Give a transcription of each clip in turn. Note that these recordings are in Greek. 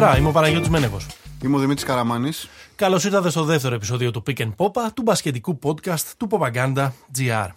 χαρά, είμαι ο Παναγιώτης Μένεγος. Είμαι ο Δημήτρης Καραμάνης. Καλώς ήρθατε στο δεύτερο επεισόδιο του Pick and Popa, του μπασκετικού podcast του Popaganda GR.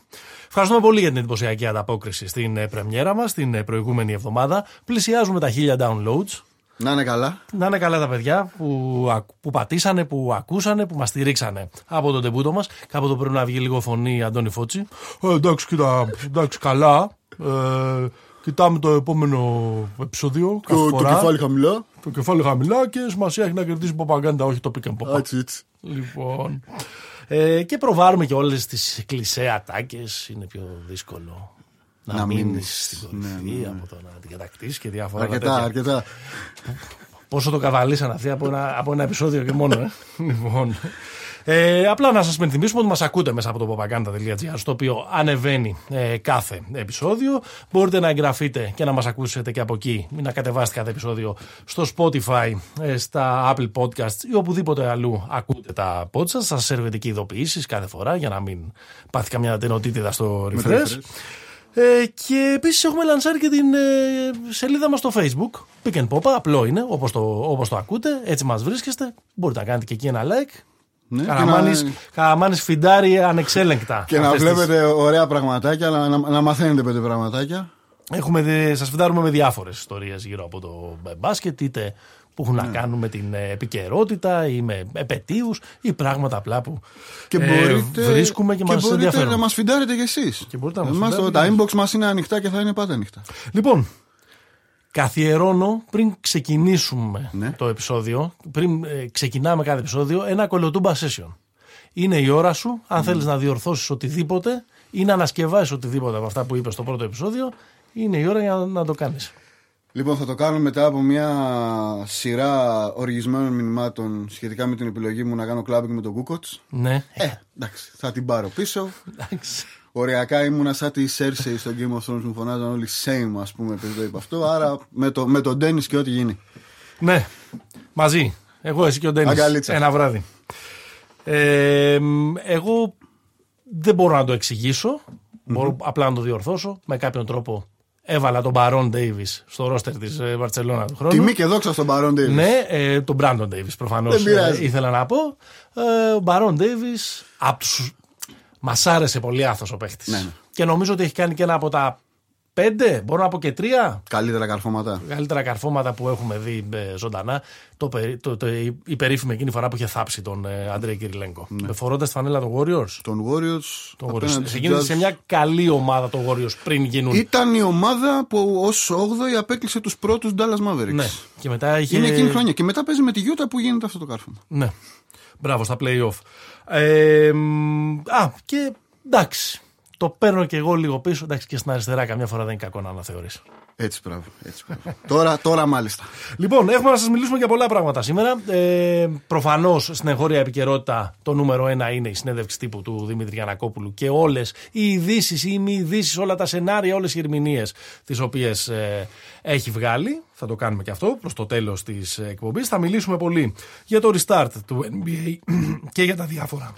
Ευχαριστούμε πολύ για την εντυπωσιακή ανταπόκριση στην ε, πρεμιέρα μας την ε, προηγούμενη εβδομάδα. Πλησιάζουμε τα 1000 downloads. Να είναι καλά. Να είναι καλά τα παιδιά που, ακ- που πατήσανε, που ακούσανε, που μας στηρίξανε από τον τεμπούτο μας. Κάποτε πρέπει να βγει λίγο φωνή Αντώνη Φώτσι. Ε, εντάξει, κοίτα, εντάξει, καλά. Ε, κοιτάμε το επόμενο επεισόδιο. κάθε Το, το φορά. κεφάλι χαμηλά. το κεφάλι χαμηλά και σημασία έχει να κερδίσει ποπαγκάντα, όχι το pick and pop. Έτσι, έτσι. Λοιπόν. Ε, και προβάρουμε και όλες τις κλισέ ατάκες. Είναι πιο δύσκολο να, Να μείνεις μείνεις. στην κορυφή Ναι, ναι, ναι. από το να την κατακτήσει και διάφορα Αρκετά, τέτοια. αρκετά. Πόσο το καβαλήσαν αυτοί από ένα, από ένα επεισόδιο και μόνο. Ε. λοιπόν. Ε, απλά να σας πενθυμίσουμε ότι μας ακούτε μέσα από το popaganda.gr στο οποίο ανεβαίνει ε, κάθε επεισόδιο. Μπορείτε να εγγραφείτε και να μας ακούσετε και από εκεί, να κατεβάσετε κάθε επεισόδιο στο Spotify, ε, στα Apple Podcasts ή οπουδήποτε αλλού ακούτε τα podcasts. Σας σέρβεται και ειδοποιήσεις κάθε φορά για να μην πάθει καμιά τενοτήτητα στο Με το refresh. refresh. Ε, και επίσης έχουμε λανσάρει και την ε, σελίδα μας στο facebook Pick and Popa, απλό είναι όπως το, όπως το ακούτε έτσι μας βρίσκεστε μπορείτε να κάνετε και εκεί ένα like Ναι, Καραμάνης, και να- Καραμάνης φιντάρει ανεξέλεγκτα Και να αυτές τις- βλέπετε ωραία πραγματάκια, να, να, να μαθαίνετε πέντε πραγματάκια. Έχουμε, δει- σας φιντάρουμε με διάφορες ιστορίες γύρω από το μπάσκετ είτε που έχουν Ναι. να κάνουν με την ε, επικαιρότητα ή με επαιτίους ή πράγματα απλά που Και ε, μπορείτε, βρίσκουμε και, μας μπορείτε ενδιαφέρουν. να μας φιντάρετε κι εσείς. Και μπορείτε να μας Εμάς το- φιντάρετε κι Τα inbox μας είναι ανοιχτά και θα είναι πάντα ανοιχτά. Λοιπόν, καθιερώνω πριν ξεκινήσουμε Ναι. το επεισόδιο, πριν ε, ξεκινάμε κάθε επεισόδιο, ένα κολοτούμπα session. Είναι η ώρα σου, αν θέλεις να διορθώσεις οτιδήποτε ή να ανασκευάσεις οτιδήποτε από αυτά που είπες στο πρώτο επεισόδιο, είναι η ώρα για να, να το κάνεις. Λοιπόν, θα το κάνω μετά από μια σειρά οργισμένων μηνυμάτων σχετικά με την επιλογή μου να κάνω κλάμπινγκ με τον Κούκοτς. Ναι, Ε, εντάξει, θα την πάρω πίσω. εντάξει. Οριακά ήμουνα σαν τη Cersei στο Game of Thrones μου φωνάζαν όλοι same ας πούμε επειδή το είπα αυτό. Άρα με, το, με τον Ντένις και ό,τι γίνει. Ναι, μαζί. Εγώ, εσύ και ο Ντένις. Αγκαλίτσα. Ένα βράδυ. Ε, μ, εγώ δεν μπορώ να το εξηγησω Μπορώ απλά να το διορθώσω. Με κάποιον τρόπο έβαλα τον Μπαρόν Ντέιβις στο ρόστερ της ε, Βαρτσελώνα του χρόνου. Τιμή και δόξα στον Παρόν Ντέιβις. Ναι, ε, τον Μπράντον Ντέιβις προφανώς Δεν πειράζει. ε, ήθελα να πω. Ε, ο Μπαρόν Ντέιβις από τους... Μας άρεσε πολύ άθος ο παίχτης. Ναι, ναι. Και νομίζω ότι έχει κάνει και ένα από τα πέντε, μπορώ να πω και τρία Καλύτερα καρφώματα. καλύτερα καρφώματα που έχουμε δει ε, ζωντανά. Το, περί- το, το, η περίφημη εκείνη φορά που είχε θάψει τον ε, Αντρέη Κυριλέγκο. Ναι. Φορώντας τη φανέλα των Warriors. Τον Warriors. Τον απέναντι Warriors. στους Σε, εκείνη- Jazz. σε μια καλή ομάδα των Warriors πριν γίνουν. Ήταν η ομάδα που ως 8η απέκλεισε τους πρώτους Dallas Mavericks. Ναι. Και μετά είχε. Είναι εκείνη η χρονιά. Και μετά παίζει με τη Utah που γίνεται αυτό το κάρφωμα. Ναι. Μπράβο στα playoff. Ε, μ, α, και εντάξει. Το παίρνω και εγώ λίγο πίσω. Εντάξει, και στην αριστερά καμιά φορά δεν είναι κακό να αναθεωρήσει. Έτσι μπράβο. Έτσι, μπράβο. τώρα, τώρα μάλιστα. Λοιπόν, έχουμε να σας μιλήσουμε για πολλά πράγματα σήμερα. Ε, Προφανώς στην εγχώρια επικαιρότητα το νούμερο ένα είναι η συνέντευξη τύπου του Δημήτρη Γιανακόπουλου και όλες οι ειδήσεις ή οι μη ειδήσεις, όλα τα σενάρια, όλες οι ερμηνείες τις οποίες έχει βγάλει. Θα το κάνουμε και αυτό προς το τέλος της εκπομπής. Θα μιλήσουμε πολύ για το restart του NBA και για τα διάφορα.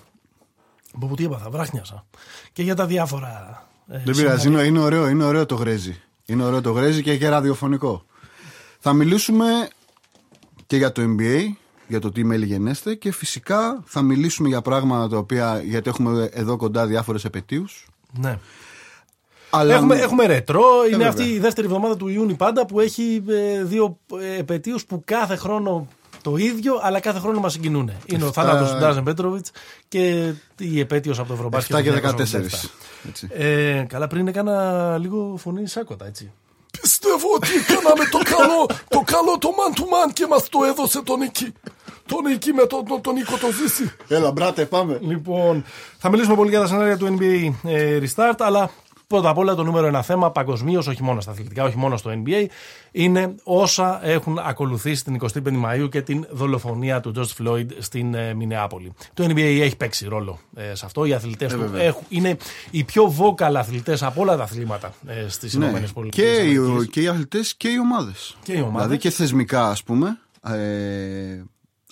Από που τι έπαθα, βράχνιασα. Και για τα διάφορα. ε, Δεν πειράζει, είναι, είναι, ωραίο, είναι ωραίο το γρέζι. Είναι ωραίο το γρέζι και, και ραδιοφωνικό. Θα μιλήσουμε και για το NBA, για το τι μέλη γενέστε και φυσικά θα μιλήσουμε για πράγματα τα οποία, γιατί έχουμε εδώ κοντά διάφορες επαιτίους. Ναι. Αλλά Έχουμε, έχουμε ρετρό. Είναι βέβαια. αυτή η δεύτερη εβδομάδα του Ιούνιου πάντα που έχει ε, δύο ε, επαιτίους που κάθε χρόνο το ίδιο, αλλά κάθε χρόνο μας συγκινούν. Είναι ο Εφτά- θάνατος του Ντάζεν Πέτροβιτς και η επέτειος από το Ευρωμπάσκετ. 7 και του 14. 1987. Έτσι. Ε, καλά, πριν έκανα λίγο φωνή σάκοτα, έτσι. Πιστεύω ότι κάναμε το καλό, το καλό το man to man και μας το έδωσε τον Νίκη. Τον Νίκη με τον, τον, τον Νίκο το ζήσει. Έλα, μπράτε, πάμε. Λοιπόν, θα μιλήσουμε πολύ για τα σενάρια του NBA ε, Restart, αλλά πρώτα απ' όλα το νούμερο ένα θέμα παγκοσμίως, όχι μόνο στα αθλητικά, όχι μόνο στο NBA, είναι όσα έχουν ακολουθήσει την 25η Μαΐου και την δολοφονία του George Floyd στην ε, Μινεάπολη. Το NBA έχει παίξει ρόλο ε, σε αυτό. Οι αθλητές του βέβαια. έχουν, είναι οι πιο vocal αθλητές από όλα τα αθλήματα ε, στις Ναι. ΗΠΑ. Και, οι, και οι αθλητές και οι ομάδες. Και οι ομάδες. Δηλαδή και θεσμικά, ας πούμε, ε,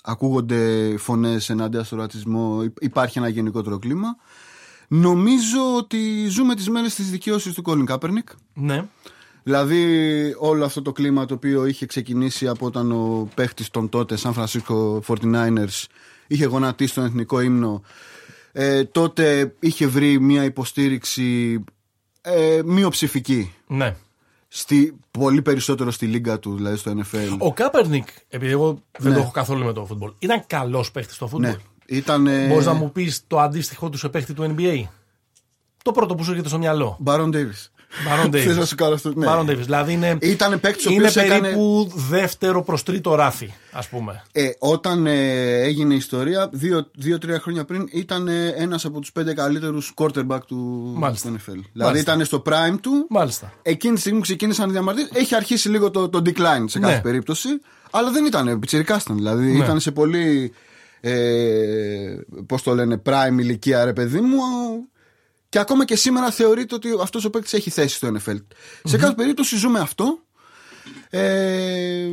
ακούγονται φωνές ενάντια στο ρατσισμό, υ- υπάρχει ένα γενικότερο κλίμα. Νομίζω ότι ζούμε τις μέρες της δικαίωσης του Colin Kaepernick. Ναι. Δηλαδή όλο αυτό το κλίμα το οποίο είχε ξεκινήσει από όταν ο παίχτης των τότε San Francisco 49ers είχε γονατίσει τον εθνικό ύμνο ε, τότε είχε βρει μια υποστήριξη ε, μειοψηφική Ναι. στη, πολύ περισσότερο στη λίγκα του, δηλαδή στο NFL. Ο Κάπερνικ, επειδή εγώ δεν Ναι. το έχω καθόλου με το φούτμπολ, ήταν καλός παίχτης στο φούτμπολ. ναι, ήταν. Μπορείς να μου πεις το αντίστοιχό τους σε παίχτη του NBA. Το πρώτο που σου έρχεται στο μυαλό. Μπάρον Ντέιβις. Μπάρον Θες να Ντέιβις. σου κάνω αυτό. Ναι. Μπάρον Ντέιβις. Δηλαδή είναι, Ήταν παίκτης ο είναι οποίος έκανε- περίπου δεύτερο προς τρίτο ράφι, ας πούμε. Ε, όταν ε, έγινε η ιστορία, δύο- δύο-τρία χρόνια πριν, ήταν ε, ένας από τους πέντε καλύτερους quarterback του, Μάλιστα. του NFL. Δηλαδή ήταν στο prime του. Μάλιστα. Εκείνη τη στιγμή που ξεκίνησαν οι διαμαρτυρίες Έχει αρχίσει λίγο το, το decline σε κάθε Ναι. περίπτωση. Αλλά δεν ήταν. Πιτσιρικά ήταν. Δηλαδή Ναι. ήταν σε πολύ. Ε, Πώς το λένε, prime ηλικία, ρε παιδί μου. Και ακόμα και σήμερα θεωρείται ότι αυτός ο παίκτης έχει θέση στο NFL. Σε κάθε περίπτωση ζούμε αυτό. Ε,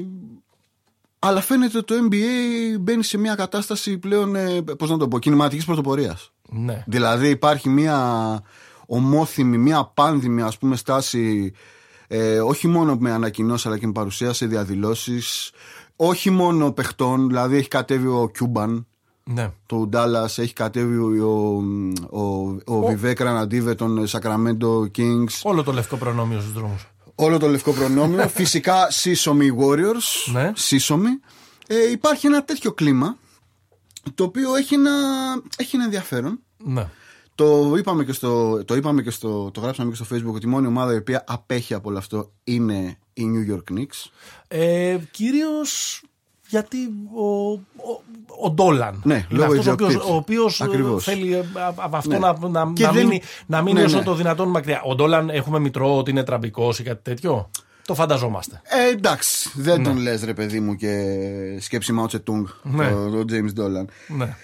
αλλά φαίνεται ότι το NBA μπαίνει σε μια κατάσταση πλέον, ε, πώς να το πω, κινηματικής πρωτοπορίας. Ναι. Δηλαδή υπάρχει μια ομόθυμη, μια πάνδημη ας πούμε στάση ε, όχι μόνο με ανακοινώσεις αλλά και με παρουσία σε διαδηλώσεις όχι μόνο παιχτών, δηλαδή έχει κατέβει ο Κιούμπαν ναι. το Dallas, έχει κατέβει ο, ο, ο, ο Βιβέκ Ραναντίβε των Sacramento Kings Όλο το λευκό προνόμιο στους δρόμους. όλο το λευκό προνόμιο φυσικά σύσσωμοι Warriors Ναι. σύσσωμοι ε, υπάρχει ένα τέτοιο κλίμα το οποίο έχει ένα, έχει ένα ενδιαφέρον Ναι. Το είπαμε και στο, το, είπαμε και στο, το γράψαμε και στο facebook ότι η μόνη ομάδα η οποία απέχει από όλο αυτό είναι η New York Knicks. Ε, Κυρίως γιατί ο, ο, ο Ντόλαν Ναι, είναι λόγω αυτός ο οποίος, ιδιοκτήτη. ο οποίος ε, Ακριβώς. θέλει ε, από αυτό Ναι. να, να, Και να δεν- μείνει, να μείνει Ναι, όσο ναι. το δυνατόν μακριά. Ο Ντόλαν έχουμε μητρό ότι είναι τραμπικός ή κάτι τέτοιο; Το φανταζόμαστε. Ε, εντάξει, δεν τον λες ρε παιδί μου και σκέψη Mao Tse-tung, Ναι. το, το James Dolan. Ναι,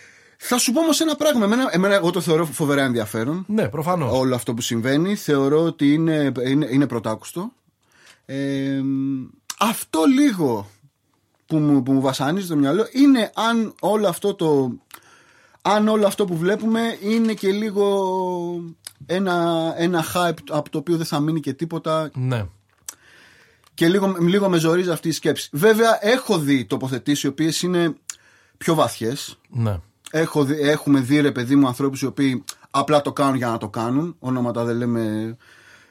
Θα σου πω όμως ένα πράγμα. Εμένα, εμένα εγώ το θεωρώ φοβερά ενδιαφέρον. ναι προφανώς. Όλο αυτό που συμβαίνει θεωρώ ότι είναι, είναι, είναι πρωτάκουστο. Ε, αυτό λίγο που μου, που μου βασανίζει το μυαλό είναι αν όλο αυτό το αν όλο αυτό που βλέπουμε είναι και λίγο ένα, ένα hype από το οποίο δεν θα μείνει και τίποτα Ναι. και λίγο, λίγο με ζορίζει αυτή η σκέψη. Βέβαια έχω δει τοποθετήσεις οι οποίες είναι πιο βαθιές Ναι. Έχω δει- έχουμε δει ρε παιδί μου ανθρώπους οι οποίοι απλά το κάνουν για να το κάνουν. Ονόματα δεν λέμε,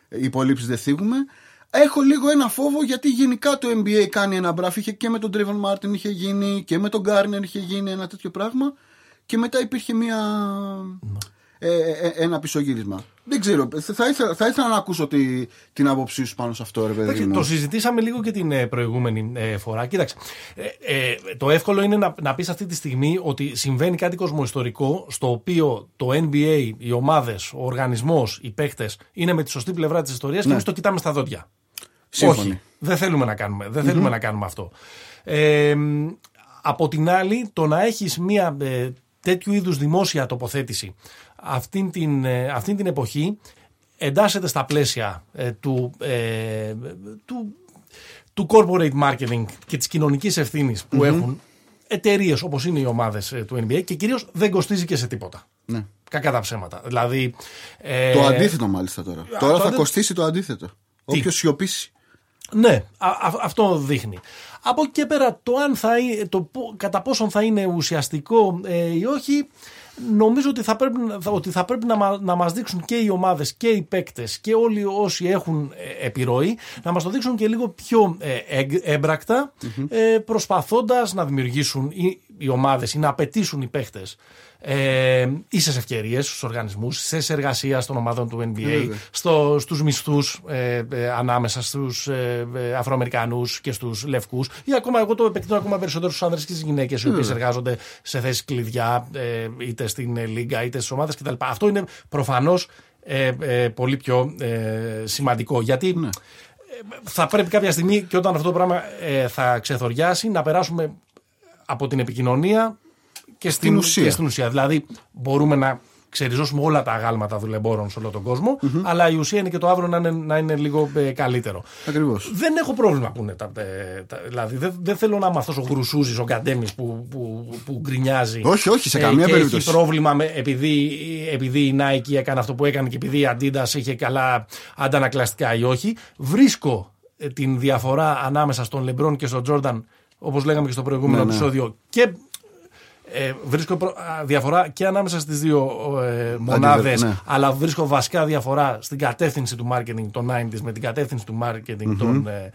υπολείψεις δεν θίγουμε. Έχω λίγο ένα φόβο γιατί γενικά το NBA κάνει ένα μπράφ. Είχε και με τον Trayvon Μάρτιν είχε γίνει και με τον Γκάρνερ είχε γίνει ένα τέτοιο πράγμα. Και μετά υπήρχε μια, ε, ε, ένα πισωγύρισμα. Δεν ξέρω. Θα ήθελα, θα ήθελα να ακούσω τη, την άποψή σου πάνω σε αυτό, ρε παιδί Εντάξει, μου. το συζητήσαμε λίγο και την ε, προηγούμενη ε, φορά. Κοίταξε, ε, ε, το εύκολο είναι να, να πεις αυτή τη στιγμή ότι συμβαίνει κάτι κοσμοϊστορικό στο οποίο το NBA, οι ομάδες, ο οργανισμός, οι παίκτες είναι με τη σωστή πλευρά της ιστορίας και εμείς το κοιτάμε στα δόντια. Σύμφωνοι. Όχι, δεν θέλουμε να κάνουμε, δεν θέλουμε να κάνουμε αυτό. Ε, μ, από την άλλη, το να έχεις μια ε, τέτοιου είδους δημόσια τοποθέτηση αυτήν την, ε, αυτήν την εποχή εντάσσεται στα πλαίσια ε, του, ε, του, του corporate marketing και της κοινωνικής ευθύνης που έχουν εταιρείες όπως είναι οι ομάδες ε, του NBA και κυρίως δεν κοστίζει και σε τίποτα. Ναι. Κακά τα ψέματα. Δηλαδή, ε, Το αντίθετο μάλιστα τώρα. τώρα το θα αντί- κοστίσει το αντίθετο. Όποιος σιωπήσει. Ναι, α- α- αυτό δείχνει. Από εκεί και πέρα, το, αν θα, είναι- το πο- κατά πόσον θα είναι ουσιαστικό ε, ή όχι, νομίζω ότι θα πρέπει, να- θα- ότι θα πρέπει να, μα- να μας δείξουν και οι ομάδες και οι παίκτες και όλοι όσοι έχουν ε, επιρροή, να μας το δείξουν και λίγο πιο ε, εγ- έμπρακτα, ε, προσπαθώντας να δημιουργήσουν οι, οι ομάδες ή να απαιτήσουν οι παίκτες ε, ίσες ευκαιρίες στους οργανισμούς, στις εργασίας των ομάδων του NBA, στο, στους μισθούς ε, ε, ανάμεσα στους ε, ε, Αφροαμερικανούς και στους Λευκούς ή ακόμα εγώ το επεκτείνω ακόμα περισσότερο στους άνδρες και στις γυναίκες οι οποίες εργάζονται σε θέσεις κλειδιά ε, είτε στην ε, Λίγκα είτε στις ομάδες κτλ. Αυτό είναι προφανώς ε, ε, πολύ πιο ε, σημαντικό γιατί ε, θα πρέπει κάποια στιγμή και όταν αυτό το πράγμα ε, θα ξεθοριάσει να περάσουμε από την επικοινωνία και στην, ουσία. και στην ουσία. Δηλαδή, μπορούμε να ξεριζώσουμε όλα τα αγάλματα δουλεμπόρων σε όλο τον κοσμο Αλλά η ουσία είναι και το αύριο να είναι, να είναι λίγο ε, καλύτερο. Ακριβώς. Δεν έχω πρόβλημα που είναι τα. ε, τα- δηλαδή, δεν, δεν θέλω να είμαι αυτός ο γρουσούζης, ο Γκαντέμις που, που, που γκρινιάζει. Όχι, όχι, σε ε, καμία και περίπτωση. Έχει πρόβλημα με, επειδή, επειδή η Nike έκανε αυτό που έκανε και επειδή η Adidas είχε καλά αντανακλαστικά ή όχι. Βρίσκω ε, την διαφορά ανάμεσα στον Λεμπρόν και στον Τζόρνταν, όπως λέγαμε και στο προηγούμενο Ναι, ναι. επεισόδιο, και ε, βρίσκω προ- α, διαφορά και ανάμεσα στις δύο ε, μονάδες ναι. αλλά βρίσκω βασικά διαφορά στην κατεύθυνση του marketing των 90s με την κατεύθυνση του marketing των, ε,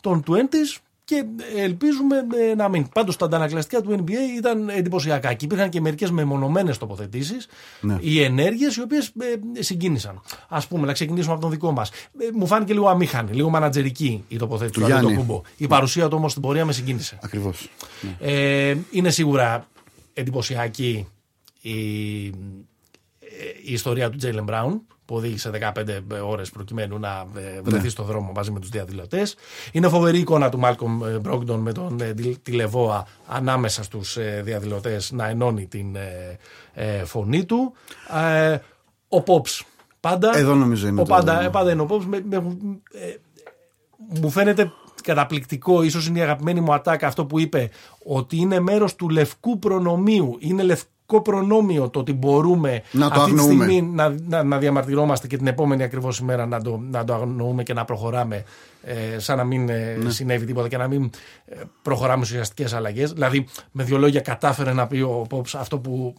των 20s και ελπίζουμε ε, να μην. Πάντως τα αντανακλαστικά του NBA ήταν εντυπωσιακά και υπήρχαν και μερικές μεμονωμένες τοποθετήσεις Ναι. οι ενέργειες οι οποίες ε, συγκίνησαν. Ας πούμε, να ξεκινήσουμε από τον δικό μας. Ε, μου φάνηκε λίγο αμήχανη, λίγο μανατζερική η τοποθέτηση Του του Γιάννη. Αντετοκούμπο. Η παρουσία του όμως στην πορεία με συγκίνησε. Ακριβώς. Ε, είναι σίγουρα εντυπωσιακή η, η ιστορία του Τζέιλεν Μπράουν που οδήγησε 15 ώρες προκειμένου να ε, βρεθεί στο δρόμο μαζί με τους διαδηλωτές. Είναι φοβερή εικόνα του Μάλκομ Μπρόγκτον με τον ε, Τιλ- Τιλεβόα ανάμεσα στους ε, διαδηλωτές να ενώνει την ε, ε, φωνή του. Ε, ο Πόψ πάντα. Εδώ νομίζω είναι ο το- πάντα, ε, πάντα είναι ο Πόψ. Με, με- ε, μου φαίνεται καταπληκτικό, ίσως είναι η αγαπημένη μου ατάκα αυτό που είπε, ότι είναι μέρος του λευκού προνομίου, είναι λευκό προνόμιο το ότι μπορούμε Να το αυτή τη αγνοούμε. στιγμή να, να, να διαμαρτυρόμαστε και την επόμενη ακριβώς ημέρα να το, να το αγνοούμε και να προχωράμε ε, σαν να μην ε, Ναι. συνέβη τίποτα και να μην ε, προχωράμε σε ουσιαστικές αλλαγές. Δηλαδή, με δύο λόγια κατάφερε να πει ο Πόψ αυτό που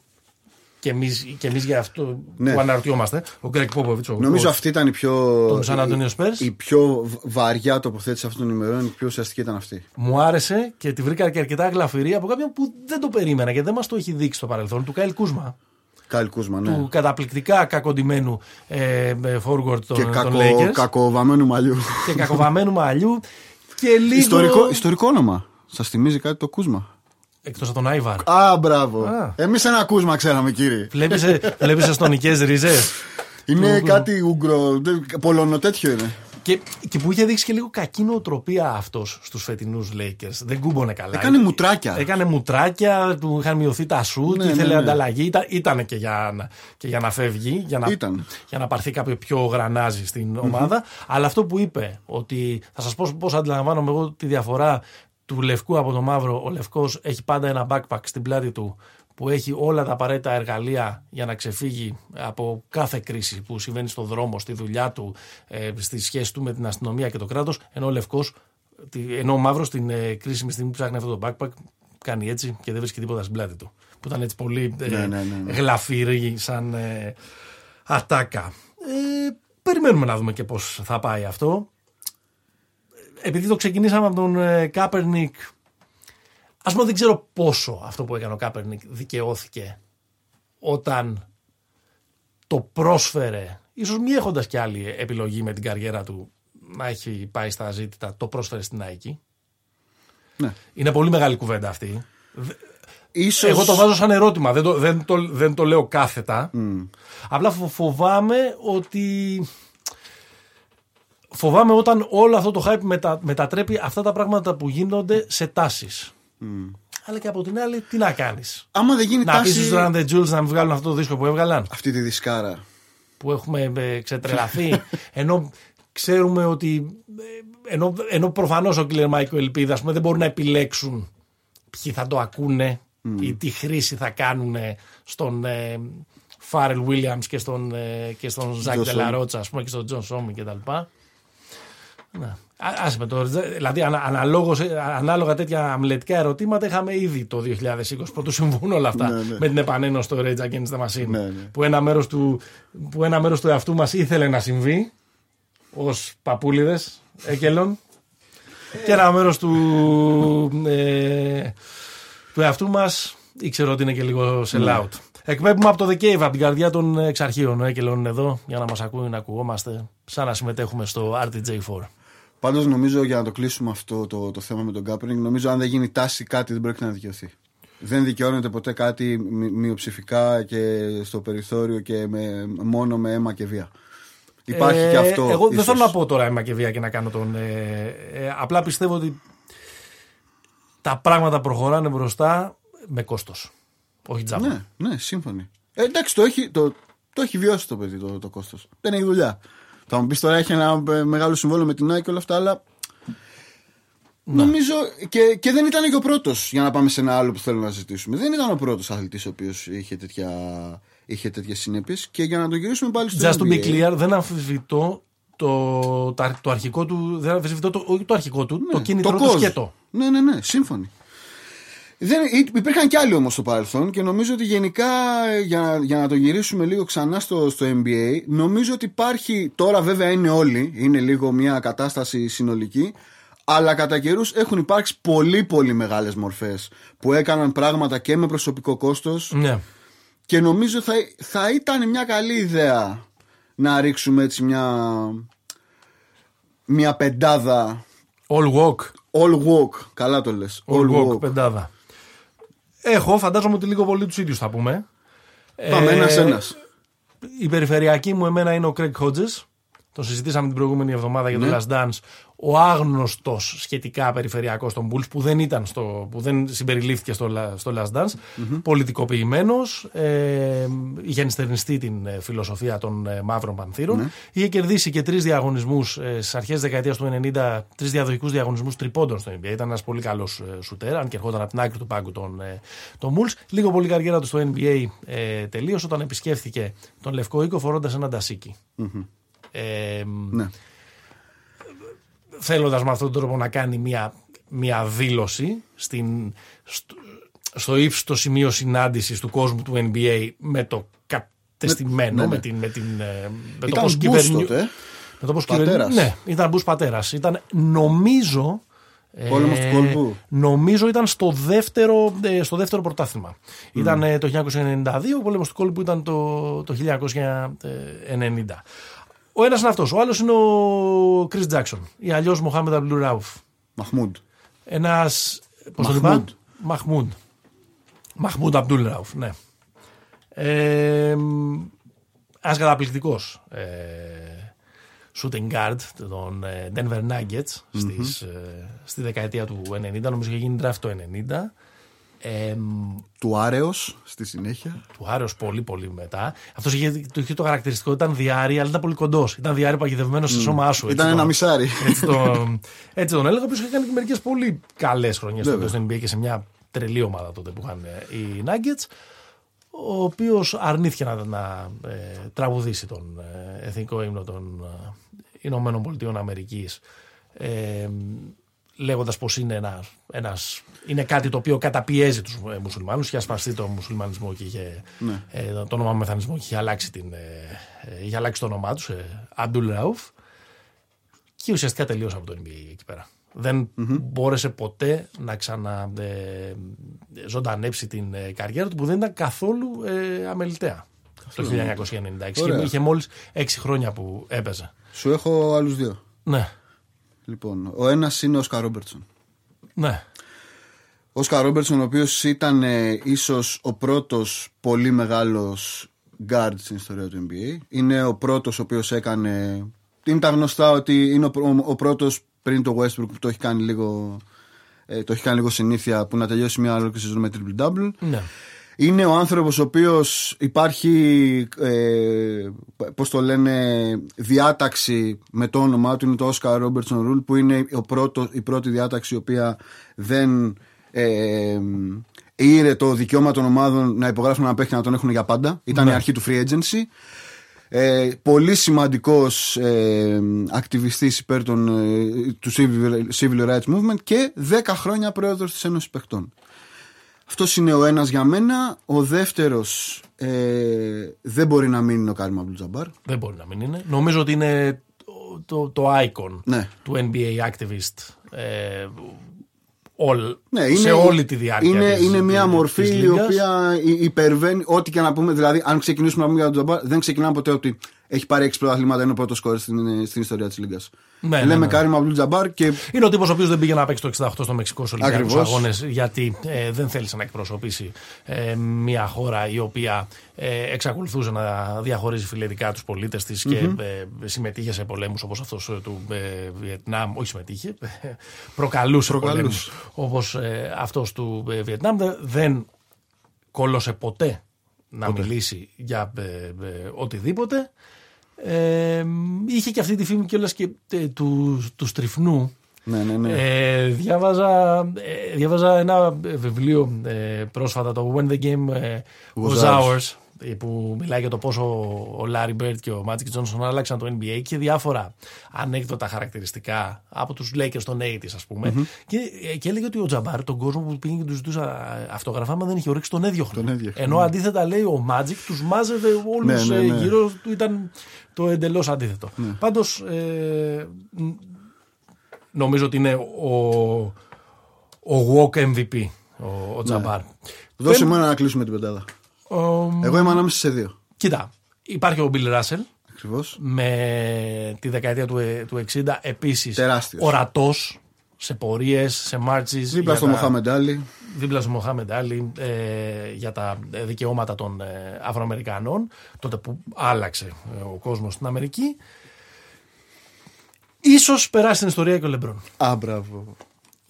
και εμείς, και εμείς για αυτό Ναι. που αναρωτιόμαστε, ο Γκρέκ Πόποβιτς, ο, Νομίζω ο- αυτή ήταν η πιο. Τον Σαν Αντώνιο η- Σπέρς. Η πιο β- βαριά τοποθέτηση αυτών των ημερών, η πιο ουσιαστική ήταν αυτή. Μου άρεσε και τη βρήκα και αρκετά γλαφυρή από κάποιον που δεν το περίμενα και δεν μας το έχει δείξει στο παρελθόν, του Κάιλ Κούσμα. Καλ Κούσμα, ναι. Του καταπληκτικά κακοντημένου ε, ε, forward των, και των κακο, Lakers κακοβαμμένου μαλλιού. και κακοβαμμένου μαλλιού και λίγο. ιστορικό, ιστορικό όνομα. Σας θυμίζει κάτι το Κούσμα. Εκτός από τον Άιβαρ. Α, μπράβο. Α. Εμείς ένα Κούσμα ξέραμε, κύριε. Βλέπεις, ε, βλέπεις εστονικές ρίζες; Είναι κάτι Ούγκρο. δεν- Πολωνο τέτοιο είναι. Και, και που είχε δείξει και λίγο κακή νοοτροπία αυτός στους φετινούς Lakers. Δεν κούμπονε καλά. Έκανε μουτράκια. Έκανε μουτράκια, του είχαν μειωθεί τα σουτ, Ναι, ήθελε ναι, ναι. ανταλλαγή. Ήταν, ήτανε και για, να, και για να φεύγει, για να, Ήταν. για να πάρθει κάποιο πιο γρανάζι στην ομάδα. Αλλά αυτό που είπε, ότι θα σας πω πώς αντιλαμβάνομαι εγώ τη διαφορά του λευκού από το μαύρο. Ο λευκός έχει πάντα ένα backpack στην πλάτη του που έχει όλα τα απαραίτητα εργαλεία για να ξεφύγει από κάθε κρίση που συμβαίνει στον δρόμο, στη δουλειά του, ε, στη σχέση του με την αστυνομία και το κράτος, ενώ ο λευκός, τη- ενώ ο μαύρος στην ε, κρίσιμη στιγμή που ψάχνει αυτό το backpack κάνει έτσι και δεν βρίσκει τίποτα στην πλάτη του. Που ήταν έτσι πολύ ε, Ναι, ναι, ναι, ναι. γλαφύρη σαν ε, ατάκα. Ε, περιμένουμε να δούμε και πώς θα πάει αυτό. Επειδή το ξεκινήσαμε από τον ε, Κάπερνικ, ας πούμε δεν ξέρω πόσο αυτό που έκανε ο Κάπερνικ δικαιώθηκε όταν το πρόσφερε, ίσως μη έχοντας και άλλη επιλογή με την καριέρα του να έχει πάει στα ζήτητα, το πρόσφερε στην Nike. Ναι. Είναι πολύ μεγάλη κουβέντα αυτή. Ίσως... Εγώ το βάζω σαν ερώτημα, δεν το, δεν το, δεν το λέω κάθετα. Απλά φο- φοβάμαι ότι... Φοβάμαι όταν όλο αυτό το hype μετα, μετατρέπει αυτά τα πράγματα που γίνονται σε τάσεις. Αλλά και από την άλλη, τι να κάνεις; Άμα δεν γίνει Να τάση... πεις στους Run the Jewels να μην βγάλουν αυτό το δίσκο που έβγαλαν; Αυτή τη δισκάρα. Που έχουμε ε, ξετρελαθεί. ενώ ξέρουμε ότι... ε, Ενώ, ενώ προφανώς ο Killer Mike ελπίδα ας πούμε, δεν μπορούν να επιλέξουν ποιοι θα το ακούνε ή τι χρήση θα κάνουν στον ε, Φάρελ Williams και στον, ε, και στον Ζακ John Ντελαρότσα ας πούμε και στον Τζον Σόμι και τα λοιπά. Ναι. Α- Άσε με το, δηλαδή ανα, αναλόγως, ε, ανάλογα τέτοια αμλετικά ερωτήματα είχαμε ήδη το 2020 πρωτού συμβούν όλα αυτά Ναι, ναι. με την επανένωση στο Rage Against the Machine Ναι, ναι. που, ένα μέρος του, που ένα μέρος του εαυτού μας ήθελε να συμβεί ως παππούλιδες έκελον και ένα μέρος του, ε, του εαυτού μας ήξερε ότι είναι και λίγο sell Ναι. out. Εκπέμπουμε από το The Cave, από την καρδιά των εξαρχείων. Ο Έκελον είναι εδώ για να μας ακούει, να ακουγόμαστε, σαν να συμμετέχουμε στο RTJ4. Πάντως νομίζω για να το κλείσουμε αυτό το, το θέμα με τον Κάπερνινγκ, νομίζω αν δεν γίνει τάση κάτι δεν πρόκειται να δικαιωθεί. Δεν δικαιώνεται ποτέ κάτι μη- μειοψηφικά και στο περιθώριο και με, μόνο με αίμα και βία. Υπάρχει Ε, και αυτό. Εγώ δεν ίσως. θέλω να πω τώρα αίμα και βία και να κάνω τον. Ε, ε, απλά πιστεύω ότι τα πράγματα προχωράνε μπροστά με κόστος. Όχι τζάμπα. Ναι, ναι, σύμφωνοι. Ε, εντάξει, το έχει, το, το έχει βιώσει το παιδί το, το κόστος. Δεν έχει δουλειά. Θα μου πεις τώρα έχει ένα ε, μεγάλο συμβόλαιο με την Nike και όλα αυτά, αλλά. Νομίζω και, και δεν ήταν και ο πρώτος για να πάμε σε ένα άλλο που θέλω να ζητήσουμε. Δεν ήταν ο πρώτος αθλητής ο οποίος είχε τέτοια, είχε τέτοιες συνέπειες. Και για να το γυρίσουμε πάλι στο Just to be NBA, clear, δεν αμφισβητώ το, το, το αρχικό του, δεν αμφισβητώ το, όχι το αρχικό του, το κίνητρο του cause. σκέτο. Ναι, ναι, ναι, σύμφωνοι. Δεν, υ- υπήρχαν κι άλλοι όμως στο παρελθόν και νομίζω ότι γενικά για, να- για να το γυρίσουμε λίγο ξανά στο, στο NBA, νομίζω ότι υπάρχει. Τώρα βέβαια είναι όλοι, είναι λίγο μια κατάσταση συνολική, αλλά κατά καιρούς έχουν υπάρξει πολύ πολύ μεγάλες μορφές που έκαναν πράγματα και με προσωπικό κόστος Ναι. και νομίζω θα, θα ήταν μια καλή ιδέα να ρίξουμε έτσι μια, μια πεντάδα All walk. All walk. Καλά το λες. All, walk, πεντάδα. Έχω, φαντάζομαι ότι λίγο πολύ τους ίδιους θα πούμε. Πάμε Ε, ένας ένας. Η περιφερειακή μου εμένα είναι ο Craig Hodges. Το συζητήσαμε την προηγούμενη εβδομάδα για το Ναι. Last Dance. Ο άγνωστος σχετικά περιφερειακός των Bulls που δεν, ήταν στο, που δεν συμπεριλήφθηκε στο, La- στο Last Dance. Πολιτικοποιημένος. Ε, είχε ενστερνιστεί την ε, φιλοσοφία των ε, μαύρων πανθύρων. Ναι. Είχε κερδίσει και τρεις διαγωνισμούς ε, στις αρχές δεκαετίας του 90, τρεις διαδοχικούς διαγωνισμούς τριπώντων στο NBA. Ήταν ένας πολύ καλός ε, σουτέρ, αν και ερχόταν από την άκρη του πάγκου των, ε, των Bulls. Λίγο πολύ καριέρα του στο NBA ε, τελείωσε όταν επισκέφθηκε τον Λευκό Οίκο φορώντας ένα ντασίκι. Ε, Ναι. θέλοντας με αυτόν τον τρόπο να κάνει μια, μια δήλωση στην, στο, στο ύψιστο σημείο συνάντησης του κόσμου του NBA με το κατεστημένο, ναι, ναι. με, την, με, την, ε, με το Ήταν πώς Bush κυβερνιού- τότε, ε. με το πώς Πατέρας. κυβερνιού- Ναι, ήταν Μπούς πατέρας. Ήταν νομίζω... ε, Πόλεμος του κόλπου. Νομίζω ήταν στο δεύτερο, ε, στο δεύτερο πρωτάθλημα. Ήταν ε, το 1992, ο πόλεμος του κόλπου ήταν το, το 1990. Ο ένας είναι αυτός, ο άλλος είναι ο Chris Jackson ή αλλιώς Mohamed Abdul Rauf. Μαχμούντ. Ένας, πώς το Μαχμούντ. είπα; Μαχμούντ. Μαχμούντ Abdul Rauf, ναι. Ε, ένας καταπληκτικός ε, shooting guard των ε, Denver Nuggets στις, ε, στη δεκαετία του 90, νομίζω είχε γίνει draft το 90. Ε, Του Άρεος στη συνέχεια. του Άρεος πολύ πολύ μετά. Αυτός είχε, το, είχε το χαρακτηριστικό ήταν διάρρη, αλλά ήταν πολύ κοντός. Ήταν διάρρη παγιδευμένος στο σώμα σου. Ήταν έτσι ένα το- μισάρι. Έτσι, το, έτσι τον έλεγα, ο οποίος είχε κάνει και μερικές πολύ καλές χρονιές Βέβαια. στο NBA και σε μια τρελή ομάδα τότε που είχαν ε, οι Nuggets. Ο οποίος αρνήθηκε να, να ε, τραγουδήσει τον ε, εθνικό ύμνο των ε, Ηνωμένων Πολιτειών Αμερικής ε, λέγοντας πως είναι, ένα, ένας, είναι κάτι το οποίο καταπιέζει τους ε, μουσουλμάνους είχε ασπαστεί τον μουσουλμανισμό και είχε, Ναι. ε, το όνομα μεθανισμό και είχε αλλάξει, την, ε, ε, είχε αλλάξει το όνομά τους σε Abdul Rauf και ουσιαστικά τελείωσε από το NBA εκεί πέρα. Δεν μπόρεσε ποτέ να ξαναζωντανέψει την ε, καριέρα του που δεν ήταν καθόλου ε, αμεληταία το 1996 και Ωραία. είχε μόλις 6 χρόνια που έπαιζε. Σου έχω άλλους δύο. Ναι, Λοιπόν, ο ένας είναι ο Όσκαρ Ρόμπερτσον. ναι. Ο Όσκαρ Ρόμπερτσον, ο οποίος ήταν ε, ίσως ο πρώτος πολύ μεγάλος guard στην ιστορία του NBA. Είναι ο πρώτος ο οποίος έκανε. Είναι τα γνωστά ότι είναι ο, ο, ο πρώτος πριν το Westbrook που το έχει κάνει λίγο. Ε, το έχει κάνει λίγο συνήθεια που να τελειώσει μια ολόκληρη σεζόν με triple double. ναι. Είναι ο άνθρωπος ο οποίος υπάρχει, ε, πώς το λένε, διάταξη με το όνομά του, είναι το Oscar Robertson Rule, που είναι ο πρώτο, η πρώτη διάταξη η οποία δεν ε, ήρε το δικαίωμα των ομάδων να υπογράψουν ένα παίχτη να τον έχουν για πάντα. Ήταν η αρχή του free agency. Ε, πολύ σημαντικός ε, ακτιβιστής υπέρ των, ε, του civil, civil rights movement και 10 χρόνια πρόεδρος της Ένωσης Παιχτών. Αυτός είναι ο ένας για μένα. Ο δεύτερος ε, δεν μπορεί να μην είναι ο Κάρμα Αμπλουτζαμπάρ. Δεν μπορεί να μην είναι. Νομίζω ότι είναι το, το, το icon Ναι. του NBA activist ε, all, Ναι, είναι, σε όλη τη διάρκεια είναι, της, είναι μια της- μορφή της η λίγας. οποία υ- υπερβαίνει ό,τι και να πούμε. Δηλαδή, αν ξεκινήσουμε να πούμε για τον Τζαμπάρ, δεν ξεκινάμε ποτέ ότι έχει πάρει 6 πρωταθλήματα, είναι ο πρώτος σκόρ στην, στην ιστορία της Λίγκας. Ναι, ναι, Λέμε ναι. Κάρμα Αμπλουτζαμπάρ και Είναι ο τύπος ο οποίος δεν πήγε να παίξει το 68 στο Μεξικό στου Ολυμπιακούς Ακριβώς. Αγώνες γιατί ε, δεν θέλησε να εκπροσωπήσει ε, μια χώρα η οποία ε, εξακολουθούσε να διαχωρίζει φιλετικά τους πολίτες της και ε, συμμετείχε σε πολέμους όπως αυτός του ε, Βιετνάμ. Όχι συμμετείχε, προκαλούσε, Προκαλούσε. πολέμους όπως ε, αυτός του ε, Βιετνάμ. Δεν, δεν κόλωσε ποτέ να μιλήσει για ε, ε, οτιδήποτε. Ε, είχε και αυτή τη φήμη κιόλας και ε, του, του στριφνού. Ναι, ναι, ναι. Ε, διάβαζα, ε, διάβαζα ένα βιβλίο ε, πρόσφατα, το When the Game ε, Was, Was Ours. Ours, ε, που μιλάει για το πόσο ο Larry Bird και ο Magic Johnson άλλαξαν το NBA και διάφορα ανέκδοτα χαρακτηριστικά από τους Lakers των 80's ας πούμε και, ε, και έλεγε ότι ο Τζαμπάρ τον κόσμο που πήγαινε και τους ζητούσε α, αυτογραφά μα δεν είχε ορέξει τον έδιωχνο. Τον έδιωχνε, Ενώ αντίθετα λέει ο Magic τους μάζευε όλους Ναι, ναι, ε, ναι. γύρω του ήταν το εντελώς αντίθετο. Πάντως ε, νομίζω ότι είναι ο, ο walk MVP ο, ο Τζαμπάρ. Δώσε μου ένα να κλείσουμε την πεντάδα. Ο, Εγώ είμαι ανάμεσα σε δύο. κοίτα, υπάρχει ο Bill Russell Ακριβώς. με τη δεκαετία του, ε- του 60 επίσης Τεράστιος. ορατός σε πορείες, σε μάρτσις Δίπλα για στο τα- Μοχάμεντ Άλλη. δίπλα στο Μοχάμεντ Άλλη ε, για τα ε, δικαιώματα των ε, Αφροαμερικανών τότε που άλλαξε ε, ο κόσμος στην Αμερική Ίσως περάσει στην ιστορία και ο Λεμπρόν Α, μπράβο.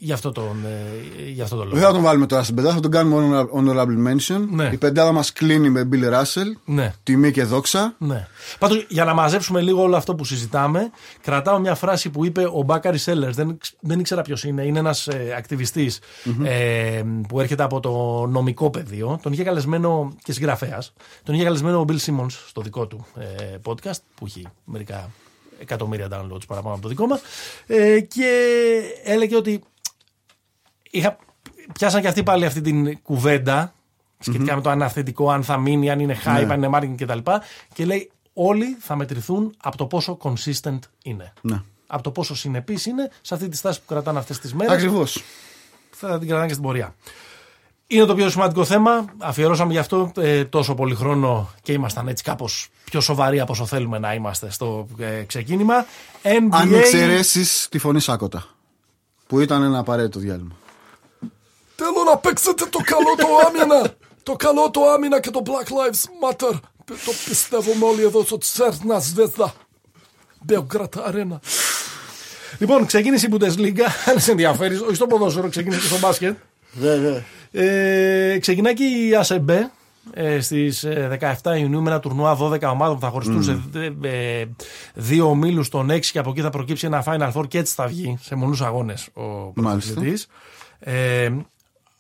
Γι' αυτό τον, ε, γι' αυτό τον Δεν λόγο θα τον βάλουμε τώρα στην πεντάδα, θα τον κάνουμε honorable mention. Ναι. Η πεντάδα μας κλείνει με Bill Russell. Ναι Τιμή και δόξα. Ναι. Πάντως, για να μαζέψουμε λίγο όλο αυτό που συζητάμε, κρατάω μια φράση που είπε ο Μπάκαρη Σέλλερ. Δεν, δεν ήξερα ποιος είναι. Είναι ένας ε, ακτιβιστης, ε, που έρχεται από το νομικό πεδίο. Τον είχε καλεσμένο και συγγραφέας. Τον είχε καλεσμένο ο Bill Simmons στο δικό του ε, podcast, που έχει μερικά εκατομμύρια downloads παραπάνω από το δικό μας. Ε, και έλεγε ότι είχα, πιάσαν και αυτοί πάλι αυτή την κουβέντα σχετικά με το αν αυθεντικό, αν θα μείνει, αν είναι hype, αν είναι marketing κτλ. Και λέει όλοι θα μετρηθούν από το πόσο consistent είναι. Ναι. Από το πόσο συνεπής είναι σε αυτή τη στάση που κρατάνε αυτές τις μέρες. Ακριβώς. Θα την κρατάνε και στην πορεία. Είναι το πιο σημαντικό θέμα. Αφιερώσαμε γι' αυτό ε, τόσο πολύ χρόνο και ήμασταν έτσι κάπως πιο σοβαροί από όσο θέλουμε να είμαστε στο ε, ξεκίνημα. NBA. Αν εξαιρέσεις τη φωνή Σάκοτα. Που ήταν ένα απαραίτητο διάλειμμα. Θέλω να παίξετε το καλό το άμυνα. Το καλό το άμυνα και το Black Lives Matter. Το πιστεύουμε όλοι εδώ στο Τσέρνα Σβέσδα. Belgrad Arena. Λοιπόν, ξεκίνησε η Bundesliga. Αν σε ενδιαφέρεις, όχι στο ποδόσφαιρο, ξεκίνησε και στο μπάσκετ. Βέβαια. Ε, ξεκινάει και η ΑΣΕΜΠΕ ε, στις ε, 17 Ιουνίου με ένα τουρνουά 12 ομάδων που θα χωριστούν σε ε, ε, δύο ομίλους των 6 και από εκεί θα προκύψει ένα Final Four και έτσι θα βγει σε μονούς αγώνες ο Μάλιστα. πρωταθλητής. Ε,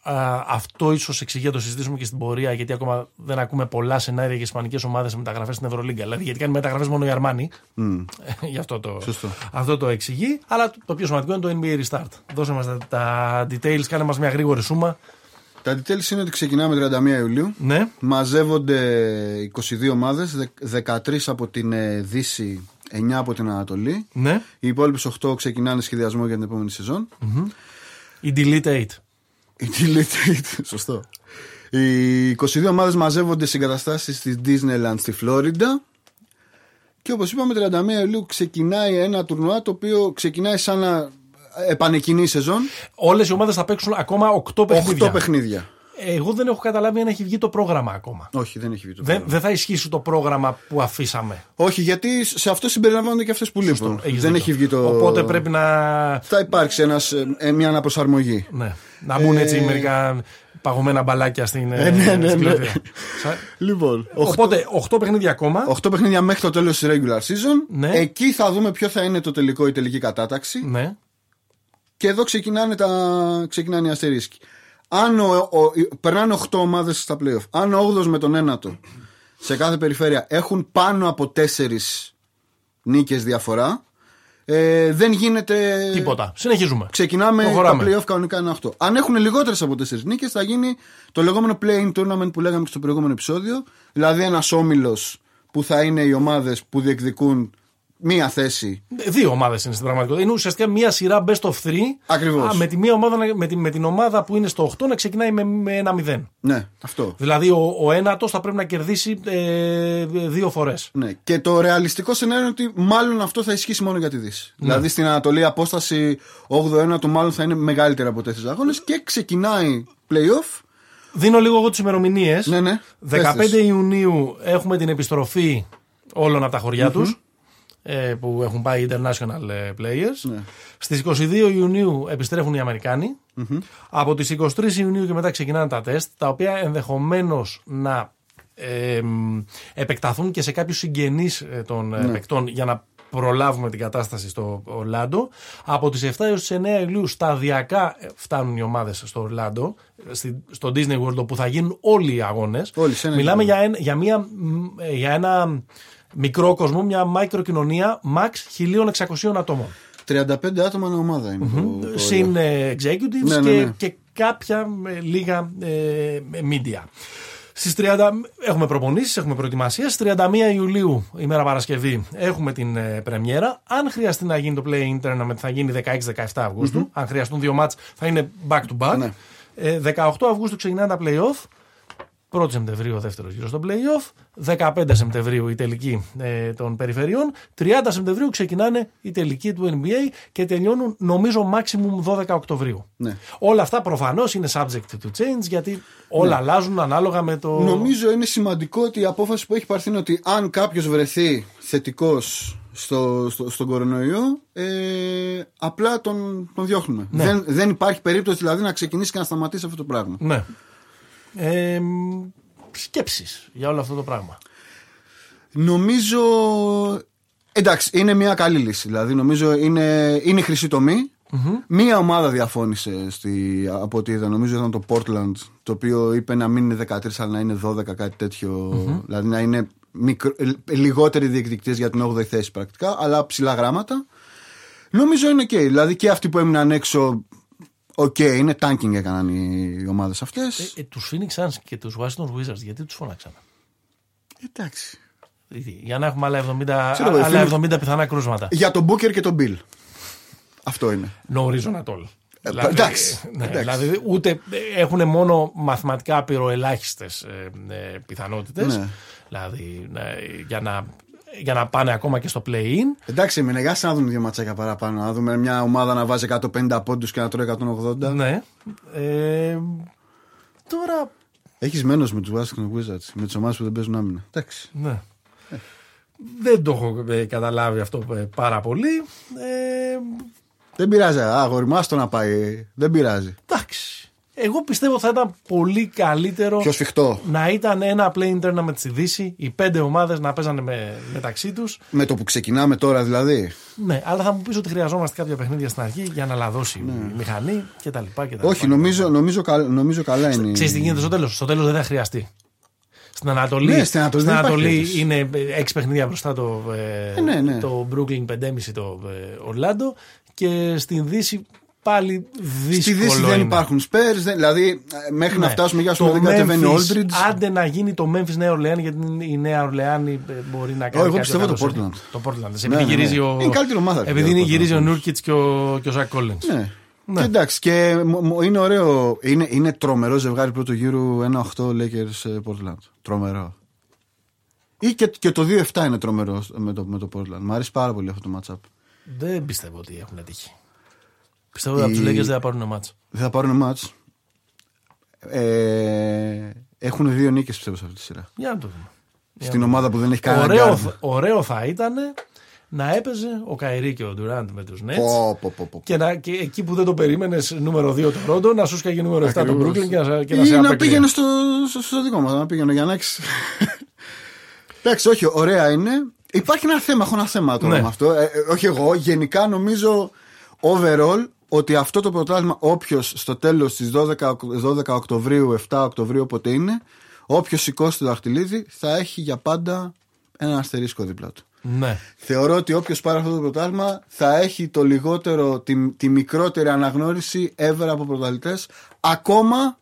α, αυτό ίσως εξηγεί να το συζητήσουμε και στην πορεία, γιατί ακόμα δεν ακούμε πολλά σενάρια για ισπανικές ομάδες μεταγραφές στην Ευρωλίγκα. Δηλαδή, γιατί κάνει μεταγραφές μόνο η Αρμάνι. Γι' αυτό το, Σωστό. αυτό το εξηγεί. Αλλά το πιο σημαντικό είναι το NBA Restart. Δώσε μας τα, τα details, κάνε μας μια γρήγορη σούμα. Τα details είναι ότι ξεκινάμε 31 Ιουλίου. Ναι. Μαζεύονται 22 ομάδες, 13 από την ε, Δύση, 9 από την Ανατολή. Ναι. Οι υπόλοιπες 8 ξεκινάνε σχεδιασμό για την επόμενη σεζόν. Η Delete 8. Η Delete Eight, Σωστό. Οι 22 ομάδες μαζεύονται σε εγκαταστάσεις στη Disneyland στη Φλόριντα. Και όπως είπαμε, 31 Ιουλίου ξεκινάει ένα τουρνουά το οποίο ξεκινάει σαν να επανεκκινεί η σεζόν. Όλες οι ομάδες θα παίξουν ακόμα 8 παιχνίδια. 8 παιχνίδια. Εγώ δεν έχω καταλάβει αν έχει βγει το πρόγραμμα ακόμα. Όχι, δεν έχει βγει το Δεν, πρόγραμμα. δεν θα ισχύσει το πρόγραμμα που αφήσαμε. Όχι, γιατί σε αυτό συμπεριλαμβάνονται και αυτές που λείπουν. Έχεις Δεν δίκιο. έχει βγει το. Οπότε πρέπει να. Θα υπάρξει ένας, ε, μια αναπροσαρμογή. Ναι, να μπουν έτσι Ε, μερικά παγωμένα μπαλάκια στην. Ε, ναι, ναι, στην ναι. πλατεία. Σα- Λοιπόν, Οπότε 8 παιχνίδια ακόμα. 8 παιχνίδια μέχρι το τέλος της regular season. Ναι. Εκεί θα δούμε ποιο θα είναι το τελικό η τελική κατάταξη. Ναι. Και εδώ ξεκινάνε, τα, ξεκινάνε οι αστερίσκοι. Αν ο, ο- περνάνε 8 ομάδες στα playoff. Αν ο 8ο με τον 9ο σε κάθε περιφέρεια έχουν πάνω από 4 νίκες διαφορά, ε, δεν γίνεται. Τίποτα. Συνεχίζουμε. Ξεκινάμε Προχωράμε. τα playoff κανονικά είναι 8. Αν έχουν λιγότερες από 4 νίκες, θα γίνει το λεγόμενο play-in tournament που λέγαμε και στο προηγούμενο επεισόδιο. Δηλαδή ένας όμιλος που θα είναι οι ομάδες που διεκδικούν μία θέση Δύο ομάδες είναι στην πραγματικότητα. Είναι ουσιαστικά μία σειρά best of three. Ακριβώς. Α, Με, τη μία ομάδα, να- με, τη, με την ομάδα που είναι στο 8 να ξεκινάει με, με ένα 0. Ναι, αυτό. Δηλαδή ο, ο ένατος θα πρέπει να κερδίσει ε, δύο φορές. Ναι. Και το ρεαλιστικό σενάριο είναι ότι μάλλον αυτό θα ισχύσει μόνο για τη Δύση. Δηλαδή στην Ανατολή η απόσταση 8-1 το μάλλον θα είναι μεγαλύτερη από 4 αγώνες και ξεκινάει playoff. Δίνω λίγο εγώ τις ημερομηνίες. Ναι, ναι. 15 Πες τις. Ιουνίου έχουμε την επιστροφή όλων από τα χωριά τους ε, που έχουν πάει international ε, players. Ναι. Στις 22 Ιουνίου επιστρέφουν οι αμερικανοι Από τις 23 Ιουνίου και μετά ξεκινάνε τα τεστ, τα οποία ενδεχομένως να ε, μ, επεκταθούν και σε κάποιους συγγενείς των ε, παικτών για να προλάβουμε την κατάσταση στο Ορλάντο. Από τις 7 έως τις 9 Ιουλίου σταδιακά ε, φτάνουν οι ομάδες στο Ορλάντο, στη- στο Disney World όπου θα γίνουν όλοι οι αγώνες. Όλοι σε ένα Μιλάμε γήπεδο. για, ένα- για, μια, μ, ε, για ένα μικρό κόσμο, μια μικροκοινωνία max 1600 ατόμων. 35 άτομα είναι ομάδα. Είναι το- το Συν ε, executives Ναι, ναι, και, ναι. και κάποια ε, λίγα ε, media. Στις 30 έχουμε προπονήσεις, έχουμε προετοιμασίες. Στις 31 Ιουλίου, ημέρα Παρασκευή, έχουμε την ε, πρεμιέρα. Αν χρειαστεί να γίνει το Play Internet, θα γίνει 16-17 αυγουστου Αν χρειαστούν δύο μάτς, θα είναι back to back. Ναι. Ε, 18 Αυγούστου ξεκινάνε τα play-off. 1 Σεπτεμβρίου ο δεύτερος γύρος στο playoff. 15 Σεπτεμβρίου η τελική ε, των περιφερειών. 30 Σεπτεμβρίου ξεκινάνε η τελική του NBA και τελειώνουν νομίζω maximum 12 Οκτωβρίου. Ναι. Όλα αυτά προφανώς είναι subject to change γιατί όλα αλλάζουν ανάλογα με το. Νομίζω είναι σημαντικό ότι η απόφαση που έχει πάρθει είναι ότι αν κάποιος βρεθεί θετικός στο, στο, στον κορονοϊό, ε, απλά τον, τον διώχνουμε. Ναι. Δεν, δεν υπάρχει περίπτωση δηλαδή να ξεκινήσει και να σταματήσει αυτό το πράγμα. Ναι. Ε, σκέψεις για όλο αυτό το πράγμα. Νομίζω. Εντάξει, είναι μια καλή λύση. Δηλαδή, νομίζω είναι, είναι η χρυσή τομή. Μία ομάδα διαφώνησε στη, από ό,τι είδα. Νομίζω ήταν το Portland, το οποίο είπε να μην είναι 13 αλλά να είναι 12, κάτι τέτοιο. Δηλαδή να είναι μικρο, ε, λιγότεροι διεκδικητές για την 8η θέση πρακτικά, αλλά ψηλά γράμματα. Νομίζω είναι ok. Δηλαδή και αυτοί που έμειναν έξω, οκ, είναι tanking έκαναν οι, οι ομάδες αυτές. Ε, ε, τους Phoenix Suns και τους Washington Wizards γιατί τους φώναξαν. Εντάξει. Για να έχουμε άλλα 70, Ξέρω εγώ, άλλα φίλοι- 70 πιθανά κρούσματα. Για τον Booker και τον Beal. Αυτό είναι. No reason at all. Ε, εντάξει, ναι, εντάξει. δηλαδή ούτε έχουν μόνο μαθηματικά απειροελάχιστες ε, ε, πιθανότητες. Ναι. Δηλαδή ναι, για, να, για να πάνε ακόμα και στο play-in. Εντάξει, με για να δούμε δύο ματσάκια παραπάνω. Να δούμε μια ομάδα να βάζει 150 πόντους και να τρώει 180. Ναι. Ε, τώρα. Έχεις μένος με τους Washington Wizards, με τις ομάδες που δεν παίζουν άμυνα. Εντάξει. Ναι. Δεν το έχω ε, καταλάβει αυτό ε, πάρα πολύ. Ε, Δεν πειράζει. Α, αγόρι μου, άστο να πάει. Δεν πειράζει. εντάξει. Εγώ πιστεύω θα ήταν πολύ καλύτερο Πιο σφιχτό. να ήταν ένα play tournament στη Δύση, οι πέντε ομάδες να παίζανε με, μεταξύ τους. Με το που ξεκινάμε τώρα δηλαδή. Ναι, αλλά θα μου πεις ότι χρειαζόμαστε κάποια παιχνίδια στην αρχή για να λαδώσει η μηχανή κτλ. κτλ. Όχι, νομίζω, νομίζω, κα- νομίζω καλά είναι. Ξέρεις τι γίνεται στο τέλος. Στο τέλος δεν θα χρειαστεί. Στην Ανατολή, Ναι, στην Ανατολή δεν υπάρχει Ανατολή περίπτωση. είναι έξι παιχνίδια μπροστά το, ε, Ε, ναι, ναι. το Brooklyn 5,5 το ε, Ορλάντο και στην Δύση πάλι δύσκολο Στη Δύση δεν είναι. υπάρχουν Spurs, δεν- δηλαδή ε, μέχρι να Ναι. φτάσουμε για Το πούμε δεν κατεβαίνει ο Memphis, Aldridge. Άντε να γίνει το Memphis Νέα Ορλεάνη, γιατί η Νέα Ορλεάνη ε, μπορεί να κάνει. εγώ κάτι πιστεύω το καλό σε- Portland. Το Portland. Ναι, Επειδή ναι, ναι. γυρίζει ο. Είναι καλύτερη ομάδα, Επειδή φίλε, είναι ο γυρίζει ο Portland. Νούρκιτ και ο, και ο Ζακ Κόλλινς. Ναι. Ναι. Και εντάξει, και μ- μ- είναι ωραίο. Είναι, είναι τρομερό ζευγάρι πρώτου γύρου 1-8 Lakers ε, Portland. Τρομερό. Ή και, και το 2-7 είναι τρομερό με το, με το Portland. Μ' αρέσει πάρα πολύ αυτό το matchup. Δεν πιστεύω ότι έχουν τύχει. Πιστεύω ότι από τους Η- Lakers δεν θα πάρουν μάτς. Δεν θα πάρουν match. Ε, έχουν δύο νίκες πιστεύω σε αυτή τη σειρά. Για να το δούμε. Για Στην να ομάδα που δεν έχει κανένα Ωραίο, guard. θα- ωραίο θα ήταν να έπαιζε ο Καϊρή και ο Ντουράντ με τους Nets. Πω, πω, πω, πω. Και, να, και εκεί που δεν το περίμενες νούμερο 2 το Ρόντο, να σου σκάγει νούμερο 7 το Ακριβώς. Brooklyn και να, και να Ή σε να απέκλειε. πήγαινε στο, στο, στο δικό μας, να πήγαινε για να έχει. Εντάξει, όχι, ωραία είναι. Υπάρχει ένα θέμα, έχω ένα θέμα τώρα Ναι. με αυτό. Ε, ε, όχι εγώ, γενικά νομίζω overall ότι αυτό το πρωτάθλημα, όποιος στο τέλος της 12, Οκ- 12 Οκτωβρίου, 7 Οκτωβρίου, όποτε είναι, όποιος σηκώσει το δαχτυλίδι θα έχει για πάντα ένα αστερίσκο δίπλα του. Ναι. Θεωρώ ότι όποιος πάρει αυτό το πρωτάθλημα θα έχει το λιγότερο, τη, τη μικρότερη αναγνώριση ever από πρωταθλητές, ακόμα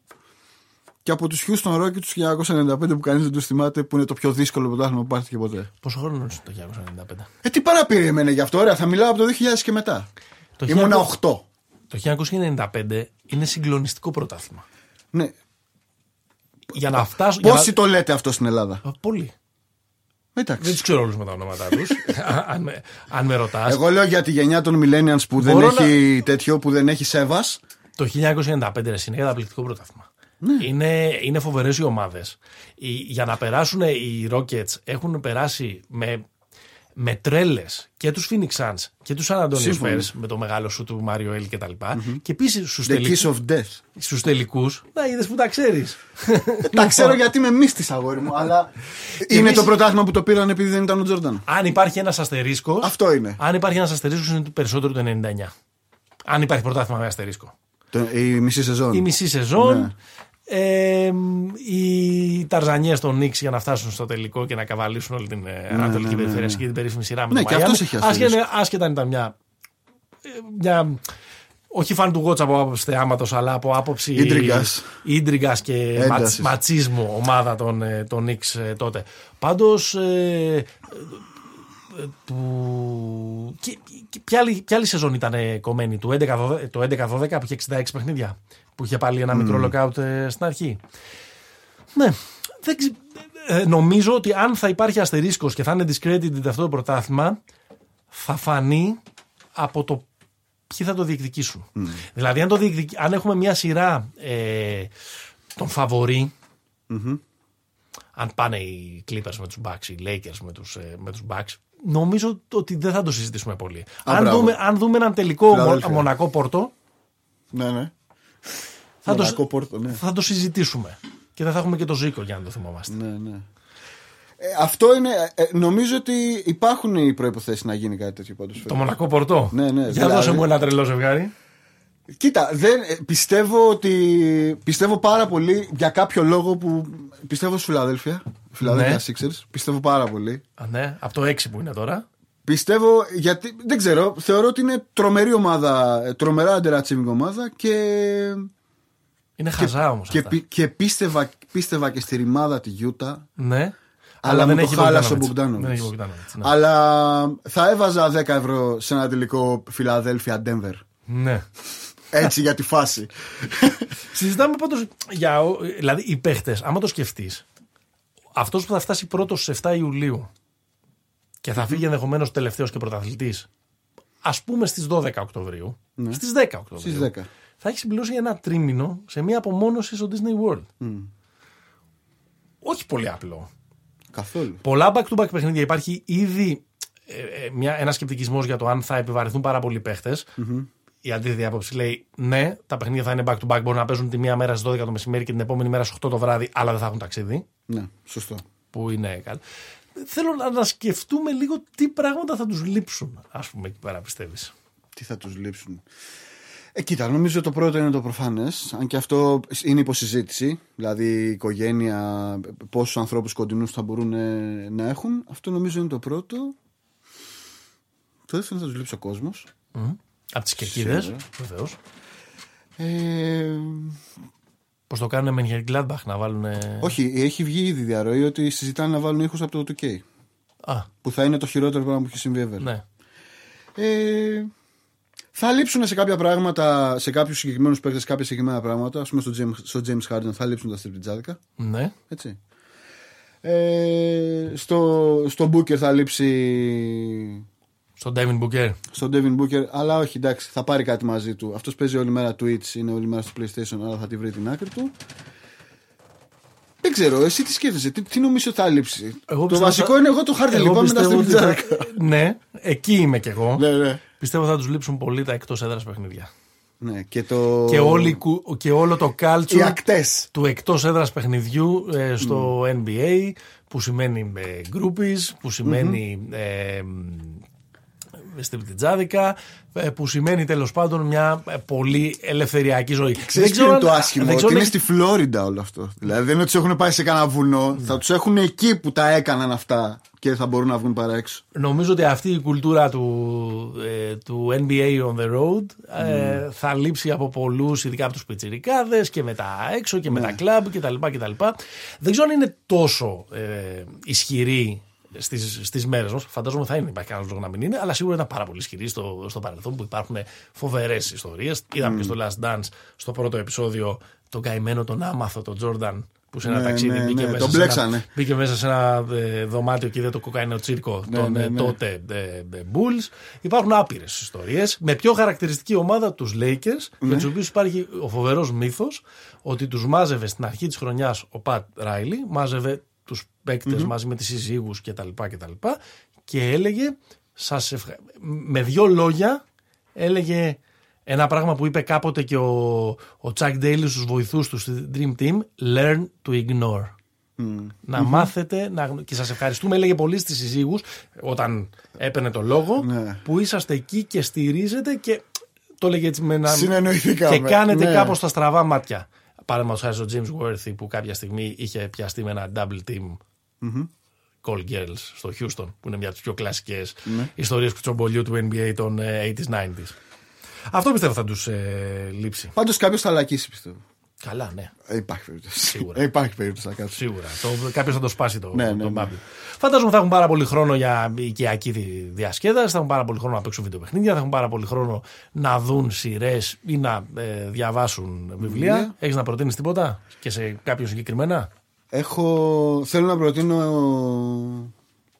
και από τους Houston Rockets του 1995 που κανείς δεν τους θυμάται, που είναι το πιο δύσκολο πρωτάθλημα που πάρθηκε ποτέ. Πόσο χρόνο είναι το 1995. Ε, τι παραπήρε εμένα γι' αυτό, ωραία, θα μιλάω από το 2000 και μετά. Το Ήμουνα 1900 8. Το 1995 είναι συγκλονιστικό πρωτάθλημα. Ναι. Για να φτάσω. για Πόσοι να- το λέτε αυτό στην Ελλάδα; Α, Πολλοί. Δεν Εντάξει. τους ξέρω όλους με τα ονόματά τους. αν, με- αν με ρωτάς. Εγώ λέω για τη γενιά των millennials που δεν Μπορώ να- έχει τέτοιο, που δεν έχει σέβας. Το 1995 ρε, είναι καταπληκτικό πρωτάθλημα. Ναι. Είναι, είναι φοβερές οι ομάδες. Για να περάσουν οι Rockets έχουν περάσει με, με τρέλες και τους Phoenix Suns και τους San Antonio Σύμφωνοι. Spurs με το μεγάλο σου του Μάριο Ελ και τα λοιπά. Και επίσης στους The τελικού. kiss of death. Στους τελικούς, να είδες που τα ξέρεις. Τα ξέρω γιατί είμαι μύστης, αγόρι μου, αλλά. είναι εμείς- το πρωτάθλημα που το πήραν επειδή δεν ήταν ο Τζόρνταν. Αν υπάρχει ένας αστερίσκο. Αυτό είναι. Αν υπάρχει ένας αστερίσκος, είναι το περισσότερο το 99. Αν υπάρχει πρωτάθλημα με αστερίσκο. Το- Η μισή σεζόν. Η μισή σεζόν. Ναι. Ε, οι ταρζανιές των Νίξ για να φτάσουν στο τελικό και να καβαλήσουν όλη την ε, Ανατολική ναι, ναι, Περιφέρεια ναι. και την περίφημη σειρά με Ναι, το και Miami. αυτός έχει αστερίσκο. Άσχετα, άσχετα αν ήταν μια, ε, μια όχι φαν του Γότσα από άποψη θεάματος, αλλά από άποψη Ίντριγκας. ίντριγκας και Έντασης. ματσ, ματσίσμου ομάδα των, ε, των Νίξ ε, τότε. Πάντως. Ε, ε, του... Και, και ποια, άλλη, ποια άλλη σεζόν ήταν ε, κομμένη, του 11-12, το 11-12 που είχε 66 παιχνίδια, που είχε πάλι ένα μικρό lockout ε, στην αρχή. Ναι, δεν ξε- ε, νομίζω ότι αν θα υπάρχει αστερίσκος και θα είναι discredited αυτό το πρωτάθλημα, θα φανεί από το ποιοι θα το διεκδικήσουν. Δηλαδή, αν, το διεκδικ- αν έχουμε μια σειρά ε, των φαβορί, αν πάνε οι Clippers με τους Bucks, οι Lakers με τους, ε, με τους Bucks, νομίζω ότι δεν θα το συζητήσουμε πολύ. αν, μπράβο. δούμε, αν δούμε έναν τελικό Φιλαδέλφια. Μονακό Πόρτο, Ναι, ναι. Θα το, Μονακό Πόρτο, ναι. θα το συζητήσουμε. Και δεν θα έχουμε και το Ζήκο για να το θυμόμαστε. Ναι, ναι. Ε, αυτό είναι. ε, νομίζω ότι υπάρχουν οι προποθέσει να γίνει κάτι τέτοιο πάντως. Το Μονακό Πορτό; Ναι, ναι, Για δηλαδή- δώσε μου ένα τρελό ζευγάρι. Κοίτα, δεν, ε, πιστεύω ότι. Πιστεύω πάρα πολύ για κάποιο λόγο που. Πιστεύω στη Φιλαδέλφια. Φιλαδέλφια Ναι. Sixers. Πιστεύω πάρα πολύ. Α, ναι, από το 6 που είναι τώρα. Πιστεύω γιατί. Δεν ξέρω. Θεωρώ ότι είναι τρομερή ομάδα. ε, Τρομερά underachieving ομάδα και. Είναι χαζά όμως. Και, πι- και πίστευα, πίστευα και στη ρημάδα τη Γιούτα. Ναι. Αλλά, μου το έχει χάλασε ο Bogdanovic. Μπογκδάνοβιτς. Δεν έχει Bogdanovic, ναι. Αλλά θα έβαζα 10 ευρώ σε ένα τελικό Φιλαδέλφια Denver. Ναι. Έτσι για τη φάση. Συζητάμε πάντως για. ο- Δηλαδή, οι παίχτες, άμα το σκεφτείς, αυτός που θα φτάσει πρώτος στις 7 Ιουλίου και θα φύγει ενδεχομένως τελευταίος και πρωταθλητής, ας πούμε στις 12 Οκτωβρίου, στις 10 Οκτωβρίου, Στις 10. θα έχει συμπληρώσει ένα τρίμηνο σε μια απομόνωση στο Disney World. Όχι πολύ απλό. Καθόλου. Πολλά back-to-back παιχνίδια. Υπάρχει ήδη ε, ε, μια, ένας σκεπτικισμός για το αν θα επιβαρυνθούν πάρα πολλοί παίχτες. Η αντίθετη άποψη λέει ναι, τα παιχνίδια θα είναι back-to-back. Μπορεί να παίζουν τη μία μέρα στις 12 το μεσημέρι και την επόμενη μέρα στις 8 το βράδυ, αλλά δεν θα έχουν ταξίδι. Ναι, σωστό. Που είναι καλό. Θέλω να, να σκεφτούμε λίγο τι πράγματα θα τους λείψουν, ας πούμε, εκεί πέρα πιστεύεις. Τι θα τους λείψουν. Ε, κοίτα, νομίζω το πρώτο είναι το προφανές, αν και αυτό είναι υποσυζήτηση, δηλαδή η οικογένεια, πόσους ανθρώπους κοντινούς θα μπορούν ε, να έχουν. Αυτό νομίζω είναι το πρώτο. Το δεύτερο θα τους λείψει ο κόσμος. Από τις κερκίδες, Σίγουρα. βεβαίως. Ε, Πώς το κάνουν με Gladbach να βάλουν. όχι, έχει βγει ήδη διαρροή ότι συζητάνε να βάλουν ήχους από το 2K, Α, που θα είναι το χειρότερο πράγμα που έχει συμβεί ever. ναι. Ε, θα λείψουν σε κάποια πράγματα, σε κάποιους συγκεκριμένους παίκτες, κάποια συγκεκριμένα πράγματα. Α πούμε στο James, στο James Harden θα λείψουν τα στριπτιτζάδικα. Ναι. Έτσι. Ε, στο, στο Booker θα λείψει. Στον Devin Booker. Στον Devin Booker, αλλά όχι, εντάξει, θα πάρει κάτι μαζί του. Αυτός παίζει όλη μέρα Twitch, είναι όλη μέρα στο PlayStation, αλλά θα τη βρει την άκρη του. Δεν ξέρω, εσύ τι σκέφτεσαι, τι, τι νομίζω θα λείψει; Εγώ το πιστεύω βασικό θα- είναι εγώ το Harden, Εγώ λοιπόν, με τα πιστεύω ότι θα- στριπτιτζάδικα. Ναι, εκεί είμαι κι εγώ. ναι, ναι. Πιστεύω θα τους λείψουν πολύ τα εκτός έδρας παιχνίδια. ναι. Και, το... Και, όλη, η κου- και όλο το Οι culture ακτές. του εκτός έδρας παιχνιδιού ε, στο NBA που σημαίνει ε, groupies, που σημαίνει ε, στριπτιτζάδικα, ε, που σημαίνει τέλος πάντων μια ε, πολύ ελευθεριακή ζωή. Ξέρεις ποιο είναι αν- το άσχημο, δεν ότι ξέρω είναι αν- στη Φλόριντα όλο αυτό. Δηλαδή δεν είναι ότι τους έχουν πάει σε κανένα βουνό, θα τους έχουν εκεί που τα έκαναν αυτά και θα μπορούν να βγουν παρά έξω. Νομίζω ότι αυτή η κουλτούρα του, ε, του NBA on the road ε, θα λείψει από πολλούς, ειδικά από τους πιτσιρικάδες και με τα έξω και με τα κλαμπ κτλ. κτλ. Δεν ξέρω αν είναι τόσο ε, ισχυρή στις, στις μέρες μας. Φαντάζομαι θα είναι, υπάρχει κανένας λόγος να μην είναι, αλλά σίγουρα ήταν πάρα πολύ ισχυρή στο, στο παρελθόν που υπάρχουν φοβερές ιστορίες. Είδαμε και στο Last Dance, στο πρώτο επεισόδιο, τον καημένο, τον άμαθο, τον Τζόρνταν, που σε ένα Ναι, ταξίδι ναι, μπήκε, ναι, μέσα τον σε ένα, μπλέξανε. μπήκε μέσα σε ένα ε, δωμάτιο και είδε το κοκαίνο τσίρκο Ναι, των ναι, ε, ναι. τότε ε, ε, Bulls. Υπάρχουν άπειρες ιστορίες. Με πιο χαρακτηριστική ομάδα τους Lakers, Ναι. με τους οποίους υπάρχει ο φοβερός μύθος ότι τους μάζευε στην αρχή της χρονιάς ο Πατ Ράιλι, μάζευε τους παικτε μαζί με τις συζύγους κτλ. Και, τα λοιπά και, τα λοιπά. και έλεγε, σας ευχα... με δύο λόγια έλεγε ένα πράγμα που είπε κάποτε και ο, ο Chuck Daly στους βοηθούς του στη Dream Team, learn to ignore. Να μάθετε, να... και σας ευχαριστούμε, έλεγε πολύ στις συζύγους, όταν έπαιρνε το λόγο, Ναι. που είσαστε εκεί και στηρίζετε και το έλεγε έτσι με ένα... Συνεννοηθήκαμε. Και κάνετε Ναι. κάπως τα στραβά μάτια. Παραδείγματο χάρη ο James Worthy που κάποια στιγμή είχε πιαστεί με ένα double team Call Girls στο Houston, που είναι μια από τις πιο κλασικές Ναι. ιστορίες του τσομπολιού του NBA των ε, 80s, 90s. Αυτό πιστεύω θα τους ε, λείψει. Πάντως κάποιος θα λακίσει πιστεύω. Καλά, ναι. Ε, υπάρχει περίπτωση. Σίγουρα. Ε, υπάρχει περίπτωση να κάτσει. Σίγουρα. Κάποιος θα το σπάσει το, Ναι, το ναι, ναι. bubble. Φαντάζομαι θα έχουν πάρα πολύ χρόνο για οικιακή δι- διασκέδαση, θα έχουν πάρα πολύ χρόνο να παίξουν βιντεοπαιχνίδια, θα έχουν πάρα πολύ χρόνο να δουν σειρές ή να ε, διαβάσουν βιβλία. Βιβλία. Έχεις να προτείνεις τίποτα και σε κάποιον συγκεκριμένα; Έχω... Θέλω να προτείνω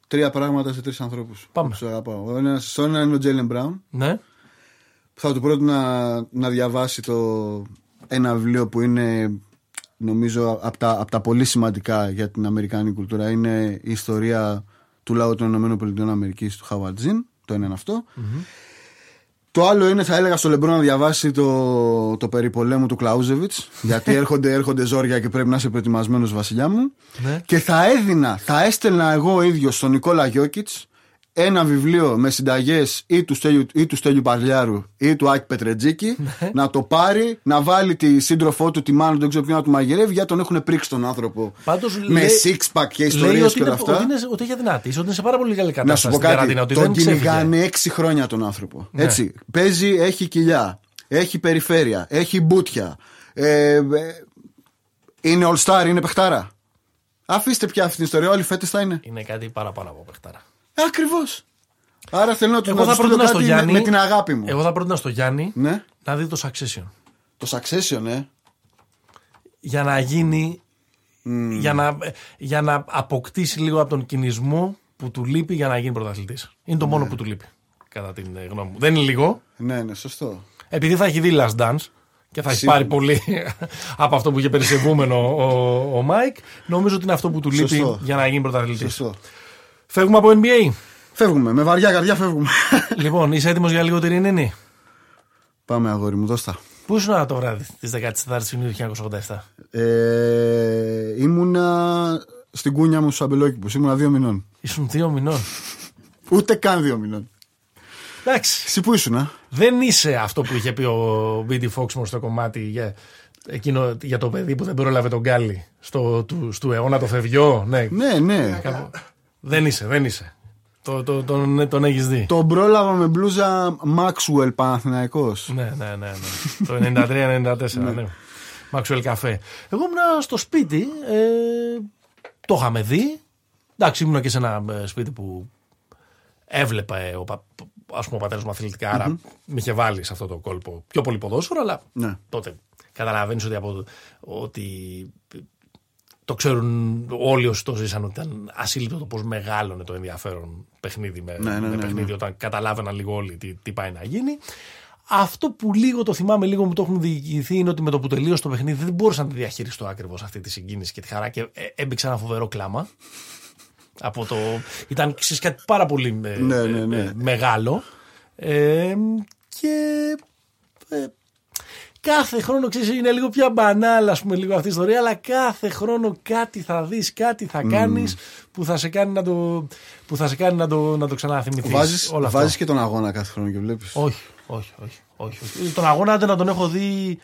τρία πράγματα σε τρεις ανθρώπους. Πάμε. Τους αγαπάω. Ο ένας, ο ένα είναι ο Τζέιλεν Μπράουν. Ναι. που θα του πρότεινα να διαβάσει το ένα βιβλίο που είναι νομίζω από τα, απ' τα πολύ σημαντικά για την Αμερικάνικη κουλτούρα είναι η ιστορία του λαού των Ηνωμένων Αμερικής του Χάουαρτ Ζιν το ένα είναι αυτό. Το άλλο είναι θα έλεγα στο Λεμπρό να διαβάσει το, το περί πολέμου του Κλαούζεβιτς γιατί έρχονται, έρχονται ζόρια και πρέπει να είσαι προετοιμασμένος βασιλιά μου Ναι. και θα έδινα, θα έστελνα εγώ ο ίδιος στον Νικόλα Γιώκητς ένα βιβλίο με συνταγές ή του Στέλιου, ή του Στέλιου Παρλιάρου ή του Άκη Πετρετζίκη Ναι. να το πάρει, να βάλει τη σύντροφό του, τη μάνα, δεν ξέρω ποιον να του μαγειρεύει, γιατί τον έχουν πρίξει τον άνθρωπο. Πάντως με λέει- six pack και Λέει ιστορίες ότι, και είναι, όλα αυτά. ότι, είναι, ότι έχει αδυνατήσει, ότι είναι σε πάρα πολύ καλή κατάσταση. Να σου πω στην κάτι. καραντίνα, ότι Τον δεν ξέφυγε. κυνηγάνε έξι χρόνια τον άνθρωπο. Ναι. Έτσι. Παίζει, έχει κοιλιά, έχει περιφέρεια, έχει μπούτια. Ε, ε, είναι all star, είναι παιχτάρα. Αφήστε πια αυτή την ιστορία. Όλοι φέτες θα είναι. Είναι κάτι παραπάνω από παιχτάρα. Ακριβώς. Άρα θέλω να τους Εγώ να θα τους στείλω πρότεινα στο κάτι με, Γιάννη. με την αγάπη μου. Εγώ θα πρότεινα στο Γιάννη Ναι. να δει το Succession. Το Succession, ε. Για να γίνει. Για, να, για να αποκτήσει λίγο από τον κινησμό που του λείπει για να γίνει πρωταθλητής. Είναι το μόνο που του λείπει. Κατά την ε, γνώμη μου. Δεν είναι λίγο. Ναι, ναι, σωστό. Επειδή θα έχει δει Last Dance και θα έχει Σίγουρα. πάρει πολύ από αυτό που είχε περισσευούμενο ο, ο Μάικ, νομίζω ότι είναι αυτό που του λείπει Σωστό. για να γίνει πρωταθλητής. Σωστό. Φεύγουμε από NBA. Φεύγουμε. Με βαριά καρδιά φεύγουμε. λοιπόν, είσαι έτοιμος για λίγο Τυρινίνη. Πάμε, αγόρι μου, δώστα. Πού ήσουν το βράδυ της 14ης Ιουνίου 1987. Ε, ήμουνα στην κούνια μου στους Αμπελόκηπους. Ήμουνα δύο μηνών. Ήσουν δύο μηνών; Ούτε καν δύο μηνών. Εντάξει. Εσύ που ήσουν, α; Δεν είσαι αυτό που είχε πει ο Μπίντι Φόξμορ στο κομμάτι για, εκείνο, για το παιδί που δεν πρόλαβε τον Γκάλι στο, του, του αιώνα το φευγιό. Ναι, Ναι, ναι. κάπου- δεν είσαι, δεν είσαι. Το, το, τον τον έχεις δει. Τον πρόλαβα με μπλούζα Maxwell Παναθηναϊκός. Ναι, ναι, ναι. ναι. το 93-94, ναι. Μαξουέλ καφέ. Εγώ ήμουν στο σπίτι, ε, το είχαμε δει. Εντάξει, ήμουν και σε ένα ε, σπίτι που έβλεπα ε, ο, πα- ας πούμε, ο πατέρας μου αθλητικά, άρα με είχε βάλει σε αυτό το κόλπο πιο πολύ ποδόσφαιρο, αλλά Ναι. τότε καταλαβαίνεις ότι, από, ότι το ξέρουν όλοι όσοι το ζήσαν ότι ήταν ασύλληπτο το πώς μεγάλωνε το ενδιαφέρον παιχνίδι με, Ναι, ναι, με ναι, παιχνίδι ναι. όταν καταλάβαιναν λίγο όλοι τι, τι πάει να γίνει. Αυτό που λίγο το θυμάμαι, λίγο μου το έχουν διηγηθεί είναι ότι με το που τελείωσε το παιχνίδι δεν μπορούσα να τη διαχειριστώ ακριβώς αυτή τη συγκίνηση και τη χαρά και ε, έμπηξα ένα φοβερό κλάμα. Από το... Ήταν ξέρεις, κάτι πάρα πολύ ε, Ναι, ναι, ε, ναι. ε, μεγάλο. Ε, και ε, κάθε χρόνο ξέρεις είναι λίγο πιο μπανάλ ας πούμε λίγο αυτή η ιστορία αλλά κάθε χρόνο κάτι θα δεις, κάτι θα κάνεις που θα σε κάνει να το, που θα σε κάνει να το, να το ξαναθυμηθείς. Βάζεις, όλο αυτό. βάζεις και τον αγώνα κάθε χρόνο και βλέπεις. Όχι, όχι, όχι, όχι, όχι. Τον αγώνα άντε να τον έχω δει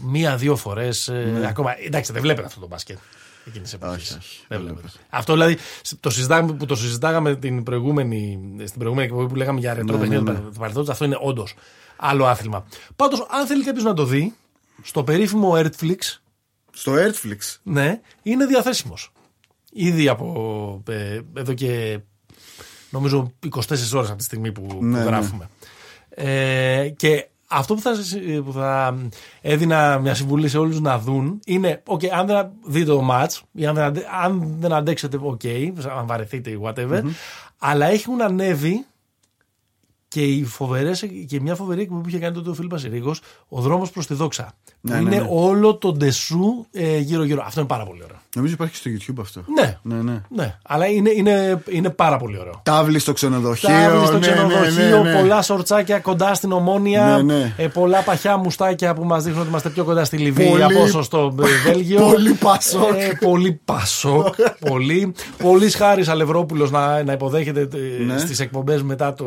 μία-δύο φορές. Ακόμα. Εντάξει, δεν βλέπετε αυτό το μπάσκετ. Εκείνη τη εποχή. Όχι, όχι, Δεν δεν βλέπετε. Αυτό δηλαδή το συζητάμε, που το συζητάγαμε την προηγούμενη, στην προηγούμενη εκπομπή που λέγαμε για ρετρό Ναι, παιχνίδια ναι, του παρελθόντος, αυτό είναι όντως άλλο άθλημα. Πάντως, αν θέλει κάποιος να το δει, στο περίφημο Earthflix, Στο Earthflix. ναι, είναι διαθέσιμος. Ήδη από ε, εδώ και νομίζω 24 ώρες από τη στιγμή που, που Ναι, ναι. γράφουμε. Ε, και αυτό που θα, που θα έδινα μια συμβουλή σε όλους να δουν είναι, okay, αν δεν δείτε το match ή αν δεν, αντε- αν δεν αντέξετε, ok, αν βαρεθείτε ή whatever, αλλά έχουν ανέβει και, οι φοβερές, και μια φοβερή εκπομπή που είχε κάνει τότε ο Φίλιππας Συρίγος, ο δρόμος προς τη δόξα. Ναι, που ναι, είναι ναι. όλο το ντεσού ε, γύρω-γύρω. Αυτό είναι πάρα πολύ ωραίο. Νομίζω υπάρχει στο YouTube αυτό. Ναι, Ναι, ναι. ναι. Αλλά είναι, είναι, είναι πάρα πολύ ωραίο. Τάβλη στο ξενοδοχείο. Τάβλη στο ναι, ναι, ξενοδοχείο, ναι, ναι. πολλά σορτσάκια κοντά στην ομόνια. Ναι, ναι. ε, πολλά παχιά μουστάκια που μας δείχνουν ότι είμαστε πιο κοντά στη Λιβύη Πολύ- από όσο στο ε, Βέλγιο. Πολύ Πασόκ. Ε, πολύ Πασόκ. πολύ. Πολύ χάρη Αλευρόπουλος να, να υποδέχεται Ναι. ναι. στις εκπομπές μετά το.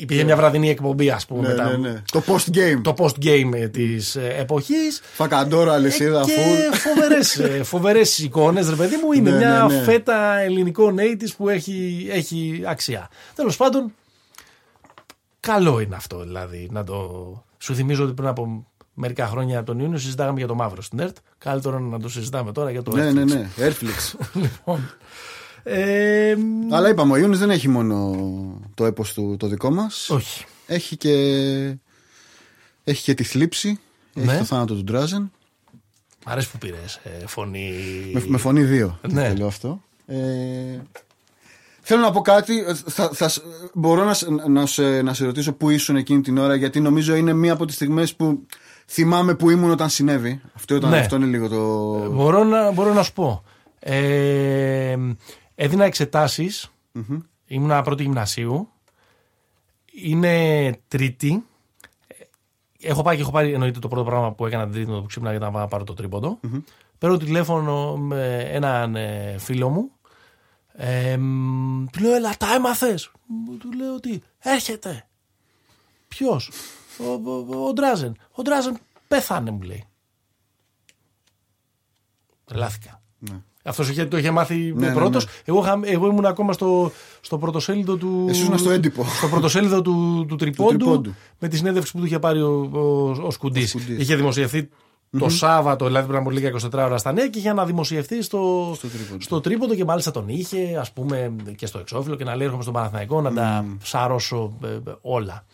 Υπήρχε μια βραδινή εκπομπή, ας πούμε. Ναι, μετά, ναι, ναι. Το post game. Το post-game της εποχής. Φακαντόρα, αλυσίδα, και full. Φοβερές, ε, φοβερές εικόνες ρε παιδί μου είναι Ναι, μια ναι, ναι. φέτα ελληνικών 80's που έχει, έχει αξία τέλος πάντων καλό είναι αυτό δηλαδή να το σου θυμίζω ότι πριν από μερικά χρόνια τον Ιούνιο συζητάγαμε για το μαύρο στην ΕΡΤ καλύτερο είναι να το συζητάμε τώρα για το Ναι, Netflix. ναι, ναι. Airflix. Λοιπόν, ε, Αλλά είπαμε, ο Ιούνις δεν έχει μόνο το έπος του το δικό μας. όχι Έχει και, έχει και τη θλίψη. Έχει Ναι. το θάνατο του Ντράζεν. Μ' αρέσει που πήρες ε, φωνή Με, με φωνή δύο. Ναι. Το λέω αυτό. Ε, θέλω να πω κάτι. ε, Θα, θα, σ- μπορώ να, σ- να, σε, να σε ρωτήσω πού ήσουν εκείνη την ώρα, γιατί νομίζω είναι μία από τις στιγμές που θυμάμαι που ήμουν όταν συνέβη. Αυτό, ήταν, Ναι. αυτό είναι λίγο το. Μπορώ να, μπορώ να σου πω. Ε, έδινα εξετάσεις. Ήμουνα πρώτη γυμνασίου. Είναι τρίτη. Έχω πάει και έχω πάρει εννοείται το πρώτο πράγμα που έκανα την τρίτη που ξύπνα ήταν να πάω να πάρω το τρίποντο. Παίρνω τηλέφωνο με έναν ε, φίλο μου. Ε, μ, του λέω, έλα, τα έμαθες. Μου Του λέω, τι, έρχεται. Ποιος, ο, ο, ο Ντράζεν. Ο Ντράζεν πέθανε, μου λέει. Τρελάθηκα. Ναι. Αυτός είχε, το είχε μάθει Ναι, ναι, πρώτος. ναι. Εγώ, είχα- εγώ ήμουν ακόμα στο, στο πρωτοσέλιδο του. Εσύ ήσουν στο έντυπο. Στο πρωτοσέλιδο του, του, τρυπόντου, τρυπόντου. Με τη συνέντευξη που του είχε πάρει ο, ο, ο Σκουντής. Σκουντής. Είχε δημοσιευθεί το Σάββατο, δηλαδή πριν από λίγα 24 ώρα στα νέα και είχε αναδημοσιευθεί στο, Στο τρίποντο. στο τρίποντο και μάλιστα τον είχε, ας πούμε, και στο εξώφυλλο και να λέει: Έρχομαι στον Παναθηναϊκό να τα ψαρώσω ε, ε, όλα.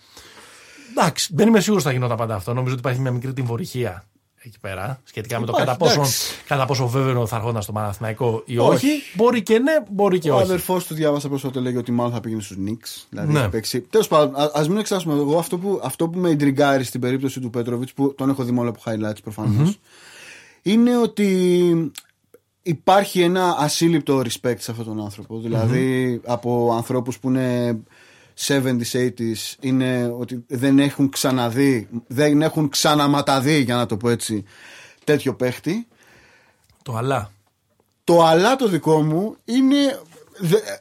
Εντάξει, δεν είμαι σίγουρος θα γινόταν πάντα αυτό. Νομίζω ότι υπάρχει μια μικρή τυμβορυχία εκεί πέρα σχετικά με το Υπάρχει, κατά πόσο, εντάξει. κατά πόσο βέβαιο θα ερχόταν στο Παναθηναϊκό ή Όχι. όχι. Μπορεί και ναι, μπορεί και Ο όχι. αδερφός του διάβασα πρόσφατα λέγει ότι μάλλον θα πήγαινε στους Νίξ. Δηλαδή Ναι. θα παίξει. Τέλος πάντων, α μην εξάσουμε. Εγώ αυτό που, αυτό που με ιντριγκάρει στην περίπτωση του Πέτροβιτς, που τον έχω δει μόνο από highlights προφανω είναι ότι υπάρχει ένα ασύλληπτο respect σε αυτόν τον άνθρωπο. Δηλαδή από ανθρώπους που είναι 70s, 80s, είναι ότι δεν έχουν ξαναδεί, δεν έχουν ξαναματαδεί, για να το πω έτσι, τέτοιο παίχτη. Το αλλά. Το αλλά το δικό μου είναι.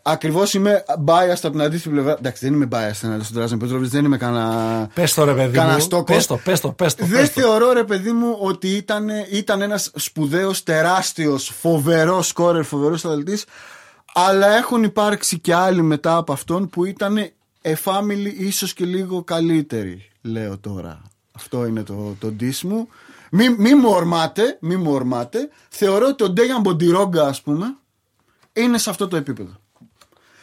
Ακριβώς είμαι biased από την αντίθετη πλευρά. Εντάξει, δεν είμαι biased να στον Τράζεν Πετρόβιτ, δεν είμαι κανένα. Πες το ρε παιδί Κάνα μου. στόκο. Πες το, πες το, πες το. Δεν πες το. θεωρώ ρε παιδί μου ότι ήταν, ήταν ένας σπουδαίος, τεράστιος, φοβερός σκόρερ, φοβερός σταλτής αλλά έχουν υπάρξει και άλλοι μετά από αυτόν που ήταν a family ίσως και λίγο καλύτεροι λέω τώρα. Αυτό είναι το, το diss μου. Μη, μη μου ορμάτε, μη μου ορμάτε. Θεωρώ ότι ο Ντέγιαν Μποντιρόγκα ας πούμε είναι σε αυτό το επίπεδο.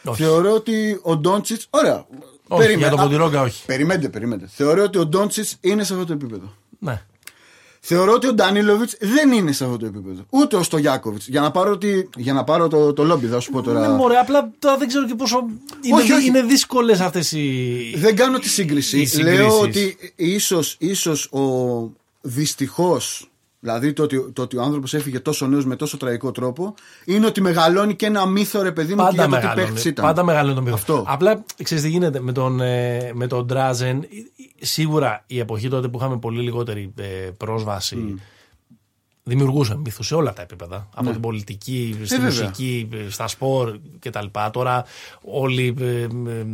Όχι. Θεωρώ ότι ο Ντόντσιτ. Ωραία. Όχι, Περίμενε. για τον Α, Ποντιρόγκα όχι. Περιμένετε, περιμένετε. Θεωρώ ότι ο Ντόντσιτς είναι σε αυτό το επίπεδο. Ναι. Θεωρώ ότι ο Ντανίλοβιτς δεν είναι σε αυτό το επίπεδο. Ούτε ο Στογιάκοβιτς. Για να πάρω, ότι, για να πάρω το, το λόμπι, θα σου πω τώρα. Ναι, μωρέ, απλά τώρα δεν ξέρω και πόσο. Είναι, Όχι, δυ- όχι. είναι δύσκολες αυτές οι. Δεν κάνω τη σύγκριση. Οι συγκρίσεις. Λέω ότι ίσως, ίσως ο δυστυχώς Δηλαδή το ότι, το ότι ο άνθρωπος έφυγε τόσο νέος με τόσο τραγικό τρόπο είναι ότι μεγαλώνει και ένα μύθο ρε παιδί μου και για Πάντα το τι παίχτης μεγαλώνει, ήταν. πάντα μεγαλώνει το μύθο. Αυτό. Απλά ξέρεις τι γίνεται με τον, ε, με τον Ντράζεν. ε, ε, Σίγουρα η εποχή τότε που είχαμε πολύ λιγότερη ε, πρόσβαση δημιουργούσε μύθου σε όλα τα επίπεδα. Από την πολιτική, στη Ναι. Ε, βέβαια. μουσική, ε, στα σπορ κτλ. Τώρα όλοι ε, ε, ε,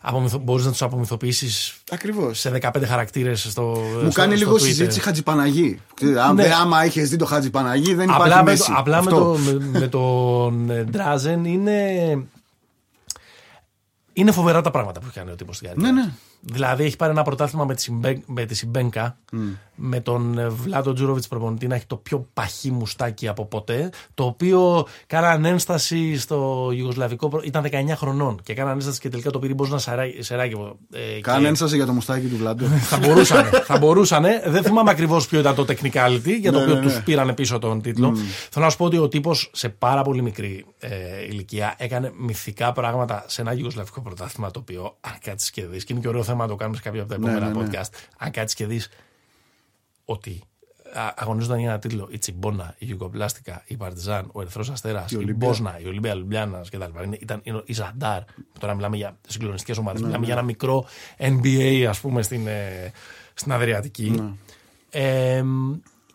απομυθω- μπορείς να τους απομυθοποιήσεις Ακριβώς. σε 15 χαρακτήρες στο. Μου στο- κάνει στο λίγο Twitter. συζήτηση Χατζηπαναγή. Αν Ναι. δεν- Άμα είχε δει το Χατζηπαναγή, δεν υπάρχει Απλά, με, μέση. το, απλά με, Αυτό. το, με, με τον ε, Ντράζεν είναι. Είναι φοβερά τα πράγματα που έχει κάνει ο τύπος στην καριέρα. Ναι, του. ναι. Δηλαδή έχει πάρει ένα πρωτάθλημα με τη, Συμπέ, με τη Συμπένκα, με τον ε, Βλάντο Τζούροβιτς προπονητή να έχει το πιο παχύ μουστάκι από ποτέ. Το οποίο κάναν ένσταση στο Ιουγκοσλαβικό. προ- ήταν 19 χρονών και κάναν ένσταση και τελικά το πήρε Μπόζνα Σεράγεβο. Ε, Κάνε και- ένσταση για το μουστάκι του Βλάντο. θα μπορούσαν. θα μπορούσαν. Δεν θυμάμαι ακριβώς ποιο ήταν το technicality για το Ναι, οποίο ναι, ναι. του πήραν πίσω τον τίτλο. Θέλω να σου πω ότι ο τύπος σε πάρα πολύ μικρή ε, ηλικία έκανε μυθικά πράγματα σε ένα γιουγκοσλαβικό πρωτάθλημα το οποίο αν κάτσεις και δεις. Και είναι και ωραίο θέμα να το κάνουμε σε κάποιο από τα Ναι, επόμενα ναι, ναι. podcast. Αν κάτσεις και δεις ότι α- αγωνίζονταν για ένα τίτλο η Τσιμπόνα, η Γιουγκοπλάστικα, η Παρτιζάν, ο Ερυθρός Αστέρας, η, Ολύμπια. Μπόσνα, η Ολυμπία Λουμπλιάνα κτλ. Είναι- Ήταν είναι η Ζαντάρ. Τώρα μιλάμε για συγκλονιστικές ομάδες. Μιλάμε για ένα μικρό NBA, ας πούμε, στην, ε, στην Αδριατική. Ε,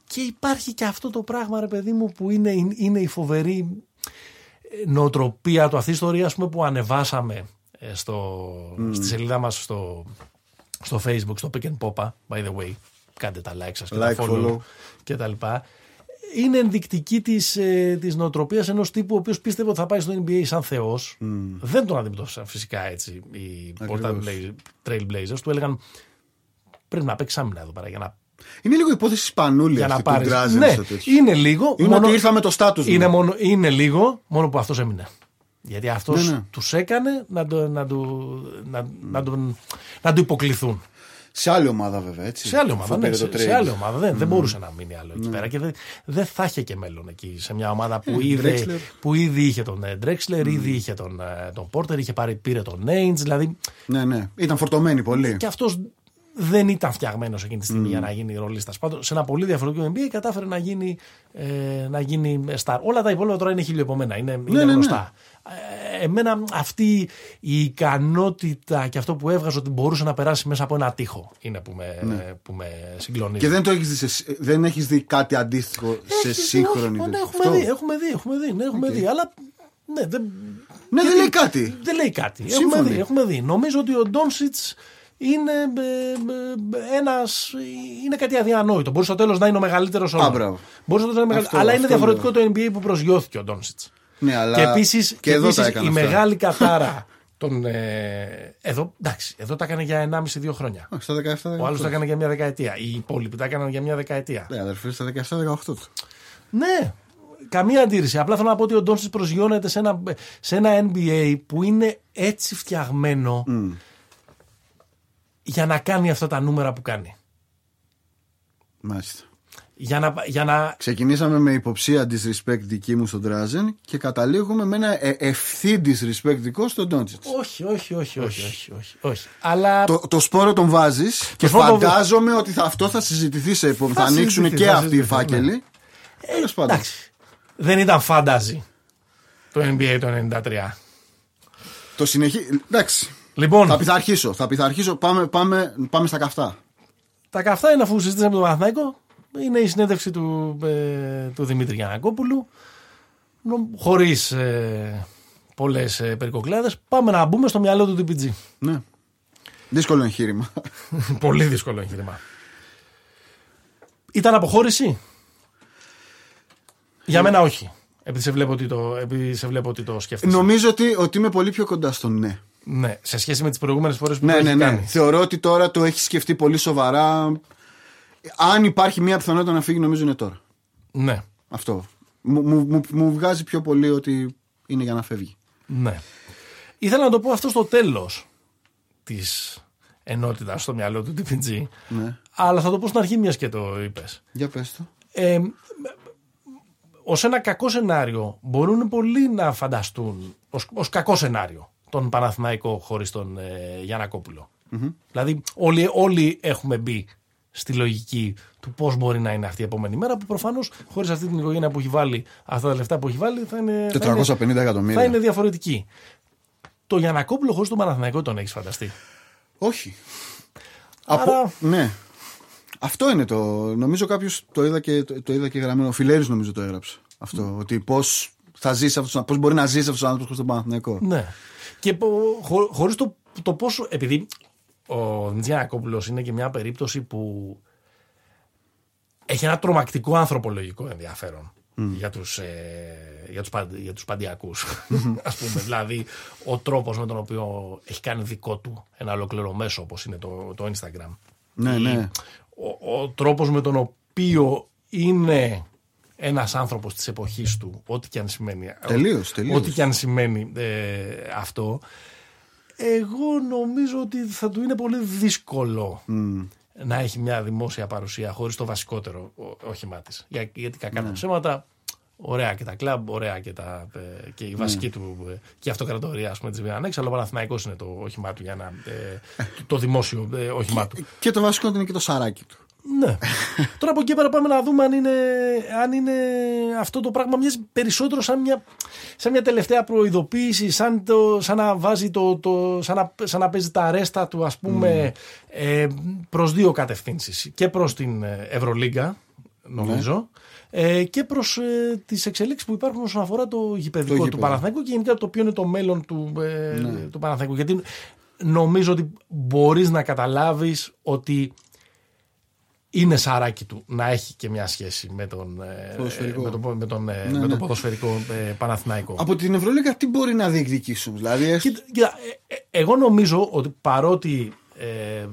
και υπάρχει και αυτό το πράγμα, ρε παιδί μου, που είναι, είναι η φοβερή ε, νοοτροπία του. Αυτή η ιστορία, ας πούμε, που ανεβάσαμε ε, στο, στη σελίδα μας στο, στο facebook, στο Pick and Popa, by the way. Κάντε τα like σας και Like, τα follow, follow. και τα λοιπά. Είναι ενδεικτική της, ε, της νοοτροπίας ενός τύπου ο οποίος πίστευε ότι θα πάει στο NBA σαν θεός. Δεν τον αντιμετώπισαν φυσικά έτσι οι Portland Ακριβώς. Blaze- Trailblazers. Του έλεγαν πρέπει να παίξει άμυνα εδώ πέρα για να, Είναι λίγο υπόθεση σπανούλη για να αυτή του πάρεις. Ντράζεν Ναι, στο τέτοιο. είναι λίγο. Είναι ότι ήρθα με το στάτους μου. είναι, μόνο, είναι λίγο, μόνο που αυτός έμεινε. Γιατί αυτός Ναι, ναι. τους έκανε να, το, να, του, να, να, τον, να του υποκληθούν. Σε άλλη ομάδα βέβαια, έτσι. Σε άλλη ομάδα, Αφού ναι, πήρε σε, το σε trade. άλλη ομάδα. Δεν, δεν μπορούσε να μείνει άλλο εκεί πέρα και δεν, δεν θα είχε και μέλλον εκεί. Σε μια ομάδα που, είδε, Drexler. που ήδη είχε τον ε, Drexler, ήδη είχε τον, ε, τον Porter, είχε πάρει, πήρε τον Ainge. Δηλαδή Ναι, ναι. Ήταν φορτωμένοι πολύ. και αυτός δεν ήταν φτιαγμένος εκείνη τη στιγμή για να γίνει ρολίστας. Πάντως σε ένα πολύ διαφορετικό NBA κατάφερε να γίνει, ε, να γίνει star. Όλα τα υπόλοιπα τώρα είναι χιλιοπομένα. Είναι, είναι ναι, ναι. Γνωστά. Ε, εμένα αυτή η ικανότητα και αυτό που έβγαζε ότι μπορούσε να περάσει μέσα από ένα τείχο είναι που με, που με συγκλονίζει. Ναι. Και δεν, το έχεις δει σε- δεν έχεις δει κάτι αντίστοιχο σε Έχεις- σύγχρονη όχι, ναι, τέτοια. έχουμε Αυτό. δει, έχουμε δει, έχουμε δει, ναι, έχουμε δει. Αλλά ναι, δεν, Ναι, δεν γιατί- λέει κάτι. Δεν λέει κάτι. Έχουμε Σύμφωνοι. δει, έχουμε δει. Νομίζω ότι ο Ντόνσιτς είναι ε, ε, ένας, είναι κάτι αδιανόητο. Μπορεί στο τέλος να είναι ο μεγαλύτερος όλων. Α, μπράβο. Μπορεί στο τέλος να είναι μεγαλύτερο. Αυτό, Αλλά είναι αυτό διαφορετικό το NBA που προσγειώθηκε ο Ντόνσιτς. Ναι, αλλά Και επίση και εδώ τα έκανε η αυτά. μεγάλη κατάρα. Τον, ε, εδώ, εντάξει, εδώ τα έκανε για 1,5-2 χρόνια. Όχι, Στα 17-18. Ο άλλος τα έκανε για μια δεκαετία. Οι υπόλοιποι τα έκαναν για μια δεκαετία. Ναι, αδερφέ, στα 17-18 τους. Ναι, καμία αντίρρηση. Απλά θέλω να πω ότι ο Ντόνσιτ προσγειώνεται σε ένα, σε ένα NBA που είναι έτσι φτιαγμένο για να κάνει αυτά τα νούμερα που κάνει. Μάλιστα. Για να, για να Ξεκινήσαμε με υποψία disrespect δική μου στον Τράζεν και καταλήγουμε με ένα ε, ευθύ disrespect δικό στον Ντόντζιτ. όχι, όχι, όχι, όχι, όχι, όχι, όχι. Αλλά Το, το σπόρο τον βάζεις και σπόρο τον- φαντάζομαι ότι θα, αυτό θα συζητηθεί σε επόμενο. Θα, Θα ανοίξουν συζητηθεί, και θα αυτοί οι συζητηθεί, φάκελοι. ναι. Τέλος πάντων. εντάξει, δεν ήταν φάνταζι το NBA το 93. Το συνεχί... Εντάξει. Λοιπόν, Θα πειθαρχήσω. Θα πειθαρχήσω. Πάμε, πάμε, πάμε στα καυτά. τα καυτά είναι αφού συζητήσαμε με τον Παναθηναϊκό. Είναι η συνέντευξη του, ε, του Δημήτρη Γιανακόπουλου. Χωρίς ε, πολλές ε, περικοκλάδες. Πάμε να μπούμε στο μυαλό του TPG. Ναι. Δύσκολο εγχείρημα. Πολύ δύσκολο εγχείρημα. Ήταν αποχώρηση; Για μένα όχι. Επειδή σε βλέπω ότι το, επειδή σε βλέπω ότι το σκέφτεσαι. Νομίζω ότι, ότι είμαι πολύ πιο κοντά στο ναι. Ναι, σε σχέση με τις προηγούμενες φορές που Ναι, το ναι, έχεις ναι. κάνει. Θεωρώ ότι τώρα το έχεις σκεφτεί πολύ σοβαρά. Αν υπάρχει μια πιθανότητα να φύγει, νομίζω είναι τώρα. Ναι, Αυτό. Μου, μου, μου, μου βγάζει πιο πολύ ότι είναι για να φεύγει. ναι. Ήθελα να το πω αυτό στο τέλος της ενότητας στο μυαλό του TPG. Ναι. Αλλά θα το πω στην αρχή μιας και το είπες. Για πες το. Ε, ως ένα κακό σενάριο μπορούν πολλοί να φανταστούν ως, ως κακό σενάριο τον Παναθηναϊκό χωρίς τον ε, γιαννακοπουλο Δηλαδή όλοι, όλοι έχουμε μπει στη λογική του πώς μπορεί να είναι αυτή η επόμενη μέρα που προφανώς χωρίς αυτή την οικογένεια που έχει βάλει αυτά τα λεφτά που έχει βάλει θα είναι, θα είναι, 450 εκατομμύρια. θα είναι διαφορετική. Το Γιαννακόπουλο χωρίς τον Παναθηναϊκό τον έχεις φανταστεί. Όχι. Άρα- Από... Ναι. Αυτό είναι το. Νομίζω κάποιος το είδα και, το, το είδα και γραμμένο. Ο Φιλέρης νομίζω το έγραψε. Αυτό. Ότι πώς θα ζήσει αυτός, πώς μπορεί να ζήσει αυτός ο άνθρωπος χωρίς τον Παναθηναϊκό. Ναι. Και χω, χωρίς το, το πόσο. Επειδή ο Τζιανακόπουλο είναι και μια περίπτωση που έχει ένα τρομακτικό ανθρωπολογικό ενδιαφέρον για τους, ε, για τους, παν- για τους παντιακούς ας πούμε δηλαδή ο τρόπος με τον οποίο έχει κάνει δικό του ένα ολοκληρό μέσο όπως είναι το, το Instagram Ναι, Ή ναι. ο, ο τρόπος με τον οποίο είναι ένας άνθρωπος της εποχής του ό,τι και αν σημαίνει Τελείως, τελείως. ό,τι και αν σημαίνει ε, αυτό εγώ νομίζω ότι θα του είναι πολύ δύσκολο να έχει μια δημόσια παρουσία χωρίς το βασικότερο ό- όχημά της. Για, γιατί κακά Ναι. τα ψέματα, ωραία και τα κλαμπ, ωραία και, τα, ε, και η βασική του ε, και η αυτοκρατορία ας πούμε, της Βιανέξ, αλλά ο Παναθηναϊκός είναι το όχημά του για να, ε, το, το δημόσιο ε, όχημά του. Και το βασικό είναι και το σαράκι του. Ναι. Τώρα από εκεί πέρα πάμε να δούμε αν είναι, αν είναι αυτό το πράγμα μοιάζει περισσότερο σαν μια, σαν μια τελευταία προειδοποίηση, σαν, το, σαν να βάζει το, το σαν, να, σαν να παίζει τα ρέστα του ας πούμε ε, προς δύο κατευθύνσεις. Και προς την ε, Ευρωλίγκα νομίζω ε, και προς ε, τις εξελίξεις που υπάρχουν όσον αφορά το γηπαιδικό του γήπεδο. Παναθηναϊκού και γενικά το οποίο είναι το μέλλον του, ε, του Παναθηναϊκού. Γιατί νομίζω ότι μπορείς να καταλάβεις ότι είναι σαράκι του να έχει και μια σχέση με τον, ε, Ποδοσφαιρικό. με τον, με τον, ε, Ναι, με ναι. τον ποδοσφαιρικό ε, Παναθηναϊκό. Από την Ευρωλίγα τι μπορεί να διεκδικήσουν, δηλαδή. έστω- Κοίτα, κοίτα, ε, ε, εγώ νομίζω ότι παρότι ε,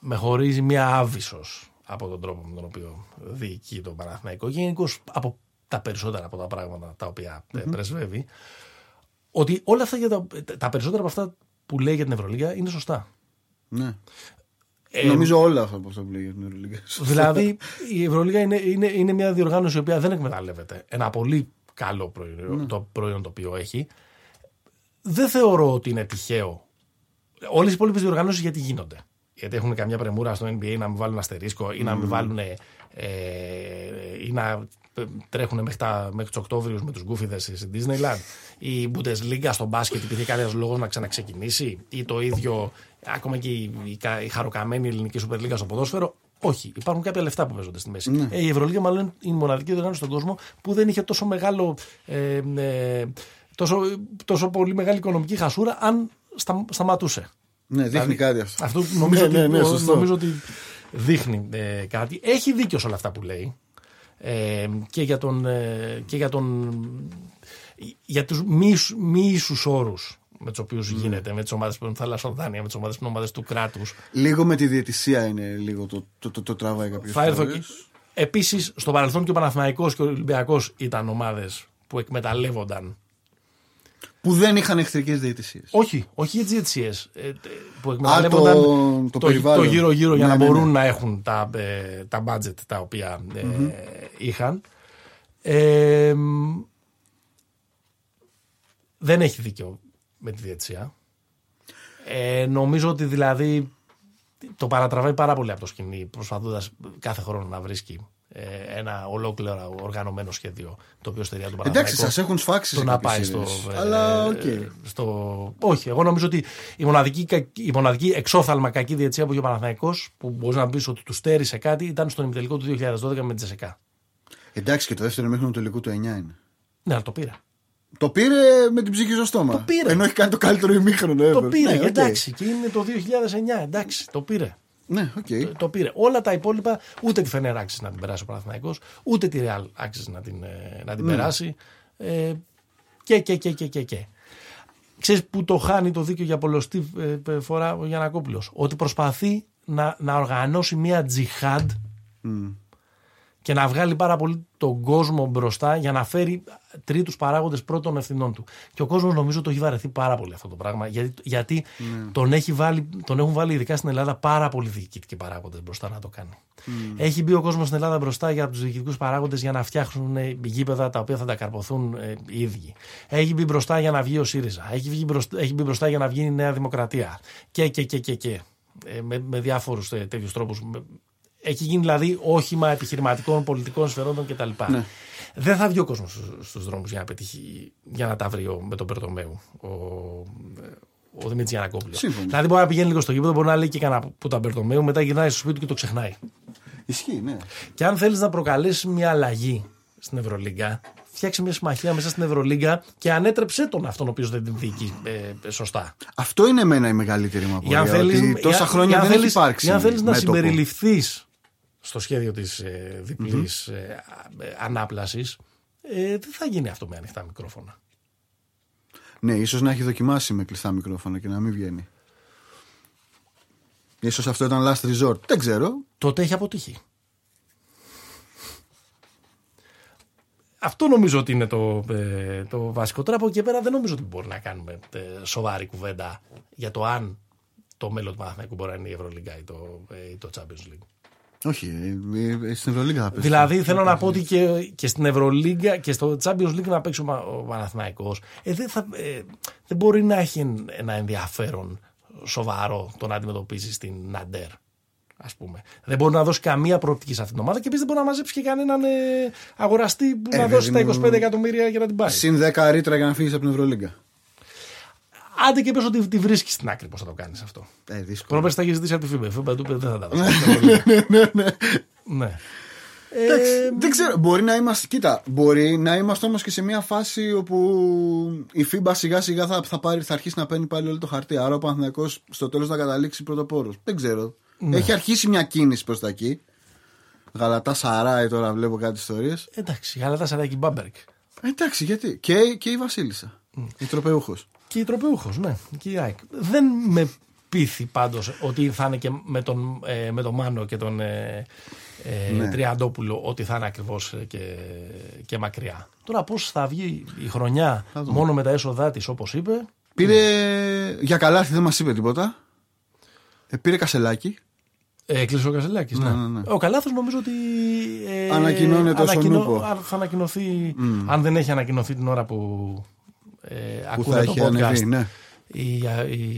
με χωρίζει μια άβυσος από τον τρόπο με τον οποίο διοικεί το Παναθηναϊκό γενικώς από τα περισσότερα από τα πράγματα τα οποία ε, πρεσβεύει ότι όλα αυτά για τα, τα περισσότερα από αυτά που λέει για την Ευρωλίγα είναι σωστά. Ναι. Ε, Νομίζω όλα αυτά από αυτά που λέει για την Ευρωλίγα. Δηλαδή, η Ευρωλίγα είναι, είναι, είναι μια διοργάνωση η οποία δεν εκμεταλλεύεται ένα πολύ καλό προϊόν, το προϊόν το οποίο έχει. Δεν θεωρώ ότι είναι τυχαίο. Όλες οι υπόλοιπες διοργανώσεις γιατί γίνονται. Γιατί έχουν καμιά πρεμούρα στο NBA να μην βάλουν αστερίσκο ή να μην βάλουν. Ε, ή να τρέχουν μέχρι, τα, μέχρι τους Οκτώβριους με τους γκούφιδες στη Disneyland. Η Bundesliga στο μπάσκετ υπήρχε κανένα λόγος να ξαναξεκινήσει. Ή το ίδιο, ακόμα και η, η, κα- η χαροκαμένη ελληνική Super League στο ποδόσφαιρο. Όχι, υπάρχουν κάποια λεφτά που παίζονται στη μέση. Ε, η Ευρωλίγα, μάλλον, είναι η μοναδική διοργάνωση στον κόσμο που δεν είχε τόσο μεγάλο. Ε, ε, τόσο, τόσο πολύ μεγάλη οικονομική χασούρα αν στα, σταματούσε. Ναι, δείχνει κάτι αυτό. Αυτό νομίζω, Ναι, ναι, ναι, ότι, σωστό. νομίζω ότι δείχνει ε, κάτι. Έχει δίκιο σε όλα αυτά που λέει. Ε, και για τον, ε, και για τον για τους μη, ισου- μη ίσους όρους με τους οποίους γίνεται, με τις ομάδες που παίρνουν θαλασσοδάνεια, με τις ομάδες που είναι ομάδες του κράτους. Λίγο με τη διαιτησία είναι λίγο το, το, το, το τραβάει κάποιος. Θα έρθω εκεί. Επίσης, στο παρελθόν και ο Παναθηναϊκός και ο Ολυμπιακός ήταν ομάδες που εκμεταλλεύονταν Που δεν είχαν εχθρικές διαιτησίες. Όχι, όχι για τις διαιτησίες. Που Α, εκμεταλλεύονταν το- το περιβάλλον. το γύρω-γύρω για Ναι, να ναι, μπορούν ναι. να έχουν τα, ε, τα budget τα οποία ε, είχαν. Ε, μ, δεν έχει δίκιο με τη διαιτησία. Ε, νομίζω ότι δηλαδή το παρατραβάει πάρα πολύ από το σκηνή προσπαθώντας κάθε χρόνο να βρίσκει ε, ένα ολόκληρο οργανωμένο σχέδιο το οποίο στεριά του Εντάξει, Παναθηναϊκού σας έχουν σφάξει. το σε να κάποιες πάει στο, σειρές. ε, Αλλά οκ. στο. Όχι, εγώ νομίζω ότι η μοναδική, κα- η μοναδική εξόφθαλμα κακή διαιτησία που είχε ο Παναθηναϊκός που μπορείς να πεις ότι του στέρισε κάτι ήταν στον ημιτελικό του 2012 με τη ΤΣΣΚΑ. Εντάξει, και το δεύτερο ημίχρονο του τελικού του 9 είναι. Ναι, αλλά το πήρε. Το πήρε με την ψυχή στο στόμα. Το πήρε. Ενώ έχει κάνει το καλύτερο ημίχρονο. Το ever. πήρε, Ναι, οκ. εντάξει. Και είναι το 2009, εντάξει, το πήρε. Ναι, οκ. Το, το πήρε. Όλα τα υπόλοιπα, ούτε τη Φενέρ άξιζε να την περάσει ο Παναθηναϊκός, ούτε τη Ρεάλ άξιζε να την, ε, να την Ναι. περάσει. Ε, και, και, και, και, και, και. Ξέρεις που το χάνει το δίκαιο για πολλωστή ε, φορά ο Γιανακόπουλος; Ότι προσπαθεί να, να οργανώσει μια τζιχάντ και να βγάλει πάρα πολύ τον κόσμο μπροστά για να φέρει τρίτους παράγοντες πρώτων ευθυνών του. Και ο κόσμος νομίζω το έχει βαρεθεί πάρα πολύ αυτό το πράγμα γιατί, γιατί τον, έχει βάλει, τον έχουν βάλει ειδικά στην Ελλάδα πάρα πολλοί διοικητικοί παράγοντες μπροστά να το κάνει. Έχει μπει ο κόσμος στην Ελλάδα μπροστά για τους διοικητικούς παράγοντες για να φτιάχνουν ε, γήπεδα τα οποία θα τα καρποθούν ε, οι ίδιοι. Έχει μπει μπροστά για να βγει ο ΣΥΡΙΖΑ. Έχει, βγει μπροστά, έχει μπει μπροστά για να βγει η Νέα Δημοκρατία. Και, και, και, και, και. Ε, με, με διάφορους ε, τέτοιους τρόπους. Έχει γίνει δηλαδή όχημα επιχειρηματικών, πολιτικών σφαιρόντων κτλ. Ναι. Δεν θα βγει ο κόσμος στους δρόμους για να πετύχει, για να τα βρει ο, με τον Περτομέου ο, ο Δημήτρης Γιανακόπουλος. Σύμφωνα. Δηλαδή μπορεί να πηγαίνει λίγο στο γήπεδο, μπορεί να λέει και κανένα που τον Περτομέου, μετά γυρνάει στο σπίτι του και το ξεχνάει. Ισχύει, ναι. Και αν θέλεις να προκαλέσεις μια αλλαγή στην Ευρωλίγκα, φτιάξε μια συμμαχία μέσα στην Ευρωλίγκα και ανέτρεψε τον αυτόν ο οποίος δεν την διοικεί ε, σωστά. Αυτό είναι εμένα η μεγαλύτερη μου Για απορία. αν θέλεις, ότι τόσα για- χρόνια για αν δεν θέλεις- έχει υπάρξει. Για αν θέλεις να μέτωπο. συμπεριληφθείς στο σχέδιο της ε, διπλής ε, ανάπλασης, ε, δεν θα γίνει αυτό με ανοιχτά μικρόφωνα. Ναι, ίσως να έχει δοκιμάσει με κλειστά μικρόφωνα και να μην βγαίνει. Ίσως αυτό ήταν last resort. Δεν ξέρω. τότε έχει αποτύχει. Αυτό νομίζω ότι είναι το, ε, το βασικό. Τώρα από εκεί και πέρα δεν νομίζω ότι μπορεί να κάνουμε ε, σοβαρή κουβέντα για το αν το μέλλον του Παναθηναϊκού μπορεί να είναι η Ευρωλίγκα ή το, ε, ή το Champions League. Όχι, ε, ε, στην Ευρωλίγα θα πέσει. Δηλαδή θέλω να πω ότι και, και στην Ευρωλίγκα και στο Champions League να παίξει ο, Πα- ο Παναθηναϊκός ε, δεν, θα, ε, δεν μπορεί να έχει ένα ενδιαφέρον σοβαρό το να αντιμετωπίσεις την Ναντέρ. Α πούμε. Δεν μπορεί να δώσει καμία προοπτική σε αυτήν την ομάδα και επίσης δεν μπορεί να μαζέψει και κανέναν ε, αγοραστή που Ε, να δώσει τα παιδί μου, 25 εκατομμύρια για να την πάρει. Συν 10 ρήτρα για να φύγεις από την Ευρωλίγκα. Άντε και πες ότι τη βρίσκεις στην άκρη πώς θα το κάνεις αυτό. Ε, δύσκολο. Πρόπερς θα έχεις ζητήσει από τη FIBA. Η FIBA του είπε, δεν θα τα δώσει. ναι. Εντάξει, Ε, δεν ξέρω. Μπορεί να είμαστε. Κοίτα, μπορεί να είμαστε όμως και σε μια φάση όπου η FIBA σιγά σιγά θα, θα, πάρει, θα αρχίσει να παίρνει πάλι όλο το χαρτί. Άρα ο Παναθηναϊκός στο τέλος θα καταλήξει πρωτοπόρο. Δεν ξέρω. Ναι. Έχει αρχίσει μια κίνηση προς τα εκεί. Γαλατά Σαράι τώρα βλέπω κάτι ιστορίες. εντάξει, αλλά τα σαράκι Μπάμπερκ. Εντάξει, γιατί. Και, και η Βασίλισσα. Η τροπεούχος. Και η τροπεούχο, ναι. Και η ΑΕΚ. Δεν με πείθει πάντως ότι θα είναι και με τον, ε, με τον Μάνο και τον ε, ε, Ναι. Τριαντόπουλο ότι θα είναι ακριβώς και, και μακριά. Τώρα πώς θα βγει η χρονιά Θα δούμε. μόνο με τα έσοδά της, όπως είπε. Πήρε. Για καλάθι δεν μας είπε τίποτα. Ε, πήρε κασελάκι. Ε, Έκλεισε ο Κασελάκης. Ναι, Ναι, ναι, ναι. Ο Καλάθος νομίζω ότι. Ε, Ανακοινώνεται ως ο Νούπο. αν Θα ανακοινωθεί. Αν δεν έχει ανακοινωθεί την ώρα που. Ε, Που ακούνε θα το έχει podcast. ανεβεί, ναι. Οι,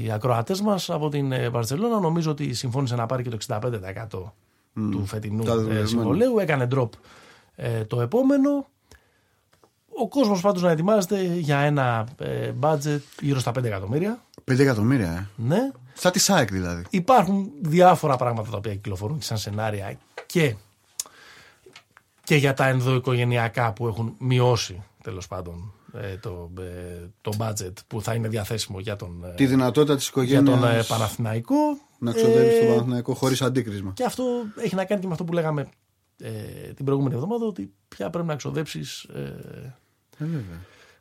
οι ακροατές μας από την ε, Βαρσελόνα νομίζω ότι συμφώνησε να πάρει και το 65% του φετινού Τα ε, δεδομένα. συμβολέου. Έκανε drop ε, το επόμενο. Ο κόσμος πάντως να ετοιμάζεται για ένα ε, budget γύρω στα 5 εκατομμύρια. 5 εκατομμύρια, ε. Ναι. Σαν τη ΣΑΕΚ δηλαδή. Υπάρχουν διάφορα πράγματα τα οποία κυκλοφορούν και σαν σενάρια και, και για τα ενδοοικογενειακά που έχουν μειώσει τέλος πάντων ε, το, ε, το budget που θα είναι διαθέσιμο για τον, ε, Τη δυνατότητα της για τον οικογένειας ε, Παναθηναϊκό. να ξοδεύει Ε, στον Παναθηναϊκό χωρίς αντίκρισμα. Και αυτό έχει να κάνει και με αυτό που λέγαμε ε, την προηγούμενη εβδομάδα ότι πια πρέπει να ξοδέψεις. Ε, Ε, βέβαια.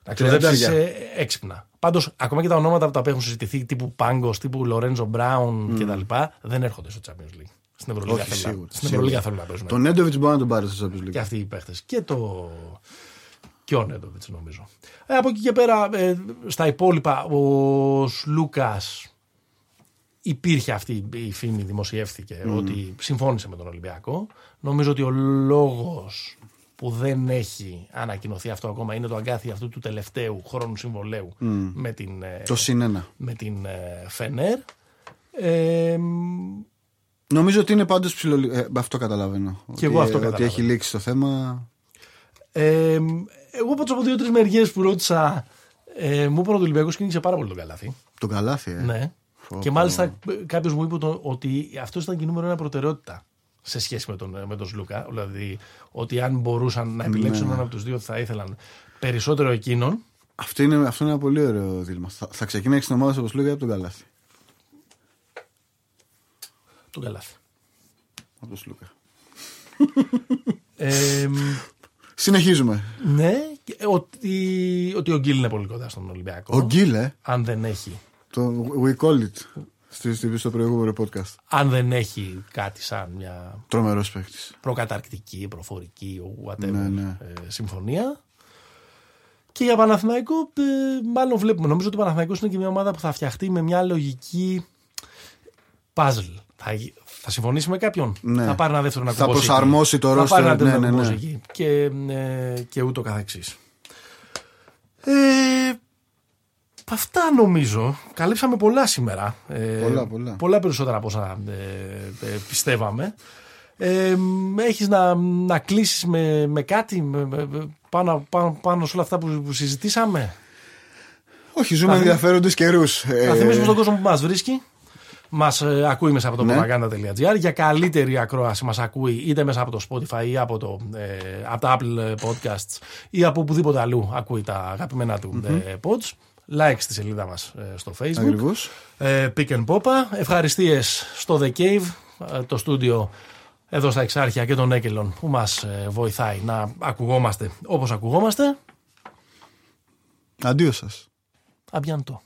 να ξοδέψεις Τριαντάρια. ε, έξυπνα. Πάντως, ακόμα και τα ονόματα τα οποία έχουν συζητηθεί, τύπου Πάγκος, τύπου Λορέντζο Μπράουν κτλ., δεν έρχονται στο Champions League. Στην Ευρωλίγα Όχι, θέλουν, να- σίγουρα, στην σίγουρα. Ευρωλίγα θέλουν να παίζουν. Τον Νέντοβιτς μπορεί να τον πάρει στο Champions League. Και αυτοί οι παίχτες. Και το. Και ο Νέντοβιτ, νομίζω. Ε, από εκεί και πέρα, ε, στα υπόλοιπα, ο Λούκας υπήρχε αυτή η φήμη, δημοσιεύθηκε, ότι συμφώνησε με τον Ολυμπιακό. Νομίζω ότι ο λόγος που δεν έχει ανακοινωθεί αυτό ακόμα είναι το αγκάθι αυτού του τελευταίου χρόνου συμβολέου με την, ε, Το συν ένα. με την ε, Φενέρ. Ε, Νομίζω ότι είναι πάντως ψηλο. Ε, αυτό καταλαβαίνω. Και εγώ αυτό Ότι καταλαβαίνω. έχει λήξει το θέμα. Ε, εγώ πάντω από δύο-τρεις μεριές που ρώτησα, ε, μου είπαν ότι ο Ολυμπιακός κίνησε πάρα πολύ τον καλάθι. Τον καλάθι, ε. Ναι. Φω, και φω. μάλιστα κάποιος μου είπε το- ότι αυτός ήταν και η νούμερο ένα προτεραιότητα σε σχέση με τον, με τον Σλούκα. Δηλαδή ότι αν μπορούσαν να επιλέξουν Ναι. έναν από τους δύο, θα ήθελαν περισσότερο εκείνον. Αυτό είναι, αυτό είναι ένα πολύ ωραίο δίλημα. Θα, θα ξεκινήσει την ομάδα όπως λέγαμε από τον καλάθι. Τον καλάθι. Από τον Σλούκα. Ε, Συνεχίζουμε. ναι, και ότι, ότι ο Γκίλ είναι πολύ κοντά στον Ολυμπιακό. Ο Γκίλ, ε, Αν δεν έχει το We Call It στη- στη- στο προηγούμενο podcast. αν δεν έχει κάτι σαν μια Τρομερός παίχτη. προκαταρκτική, προφορική, whatever Ναι, ναι. ε, συμφωνία. Και για Παναθηναϊκό, ε, μάλλον βλέπουμε. Νομίζω ότι ο Παναθηναϊκός είναι και μια ομάδα που θα φτιαχτεί με μια λογική puzzle. Θα, θα συμφωνήσει με κάποιον. Ναι. Θα πάρει ένα δεύτερο να Θα κουμπώσει προσαρμόσει εκεί. το Θα roster, πάρει ένα ναι, δεύτερο ναι, να ναι. κουμπώσει εκεί. Και, ε, και ούτω καθεξής. Ε, αυτά νομίζω. Καλύψαμε πολλά σήμερα. Ε, Πολλά, πολλά. Πολλά περισσότερα από όσα ε, ε, πιστεύαμε. Ε, έχεις να, να κλείσεις με, με κάτι με- με- με- πάνω, πάνω, πάνω σε όλα αυτά που, που συζητήσαμε; Όχι, ζούμε Θα- ενδιαφέροντες καιρούς. Να θυμίσουμε στον κόσμο που μας βρίσκει. Μας ε, ακούει μέσα από το Ναι. propaganda.gr. Για καλύτερη ακρόαση μας ακούει είτε μέσα από το Spotify ή από, το, ε, από τα Apple Podcasts ή από οπουδήποτε αλλού ακούει τα αγαπημένα του ε, pods. Like στη σελίδα μας ε, στο Facebook. Ακριβώς. Ε, Pick and Popa. Ευχαριστίες στο The Cave, ε, το στούντιο εδώ στα Εξάρχεια και τον Έκελον που μας ε, βοηθάει να ακουγόμαστε όπως ακουγόμαστε. Αντίο σας. Αμπιαντό.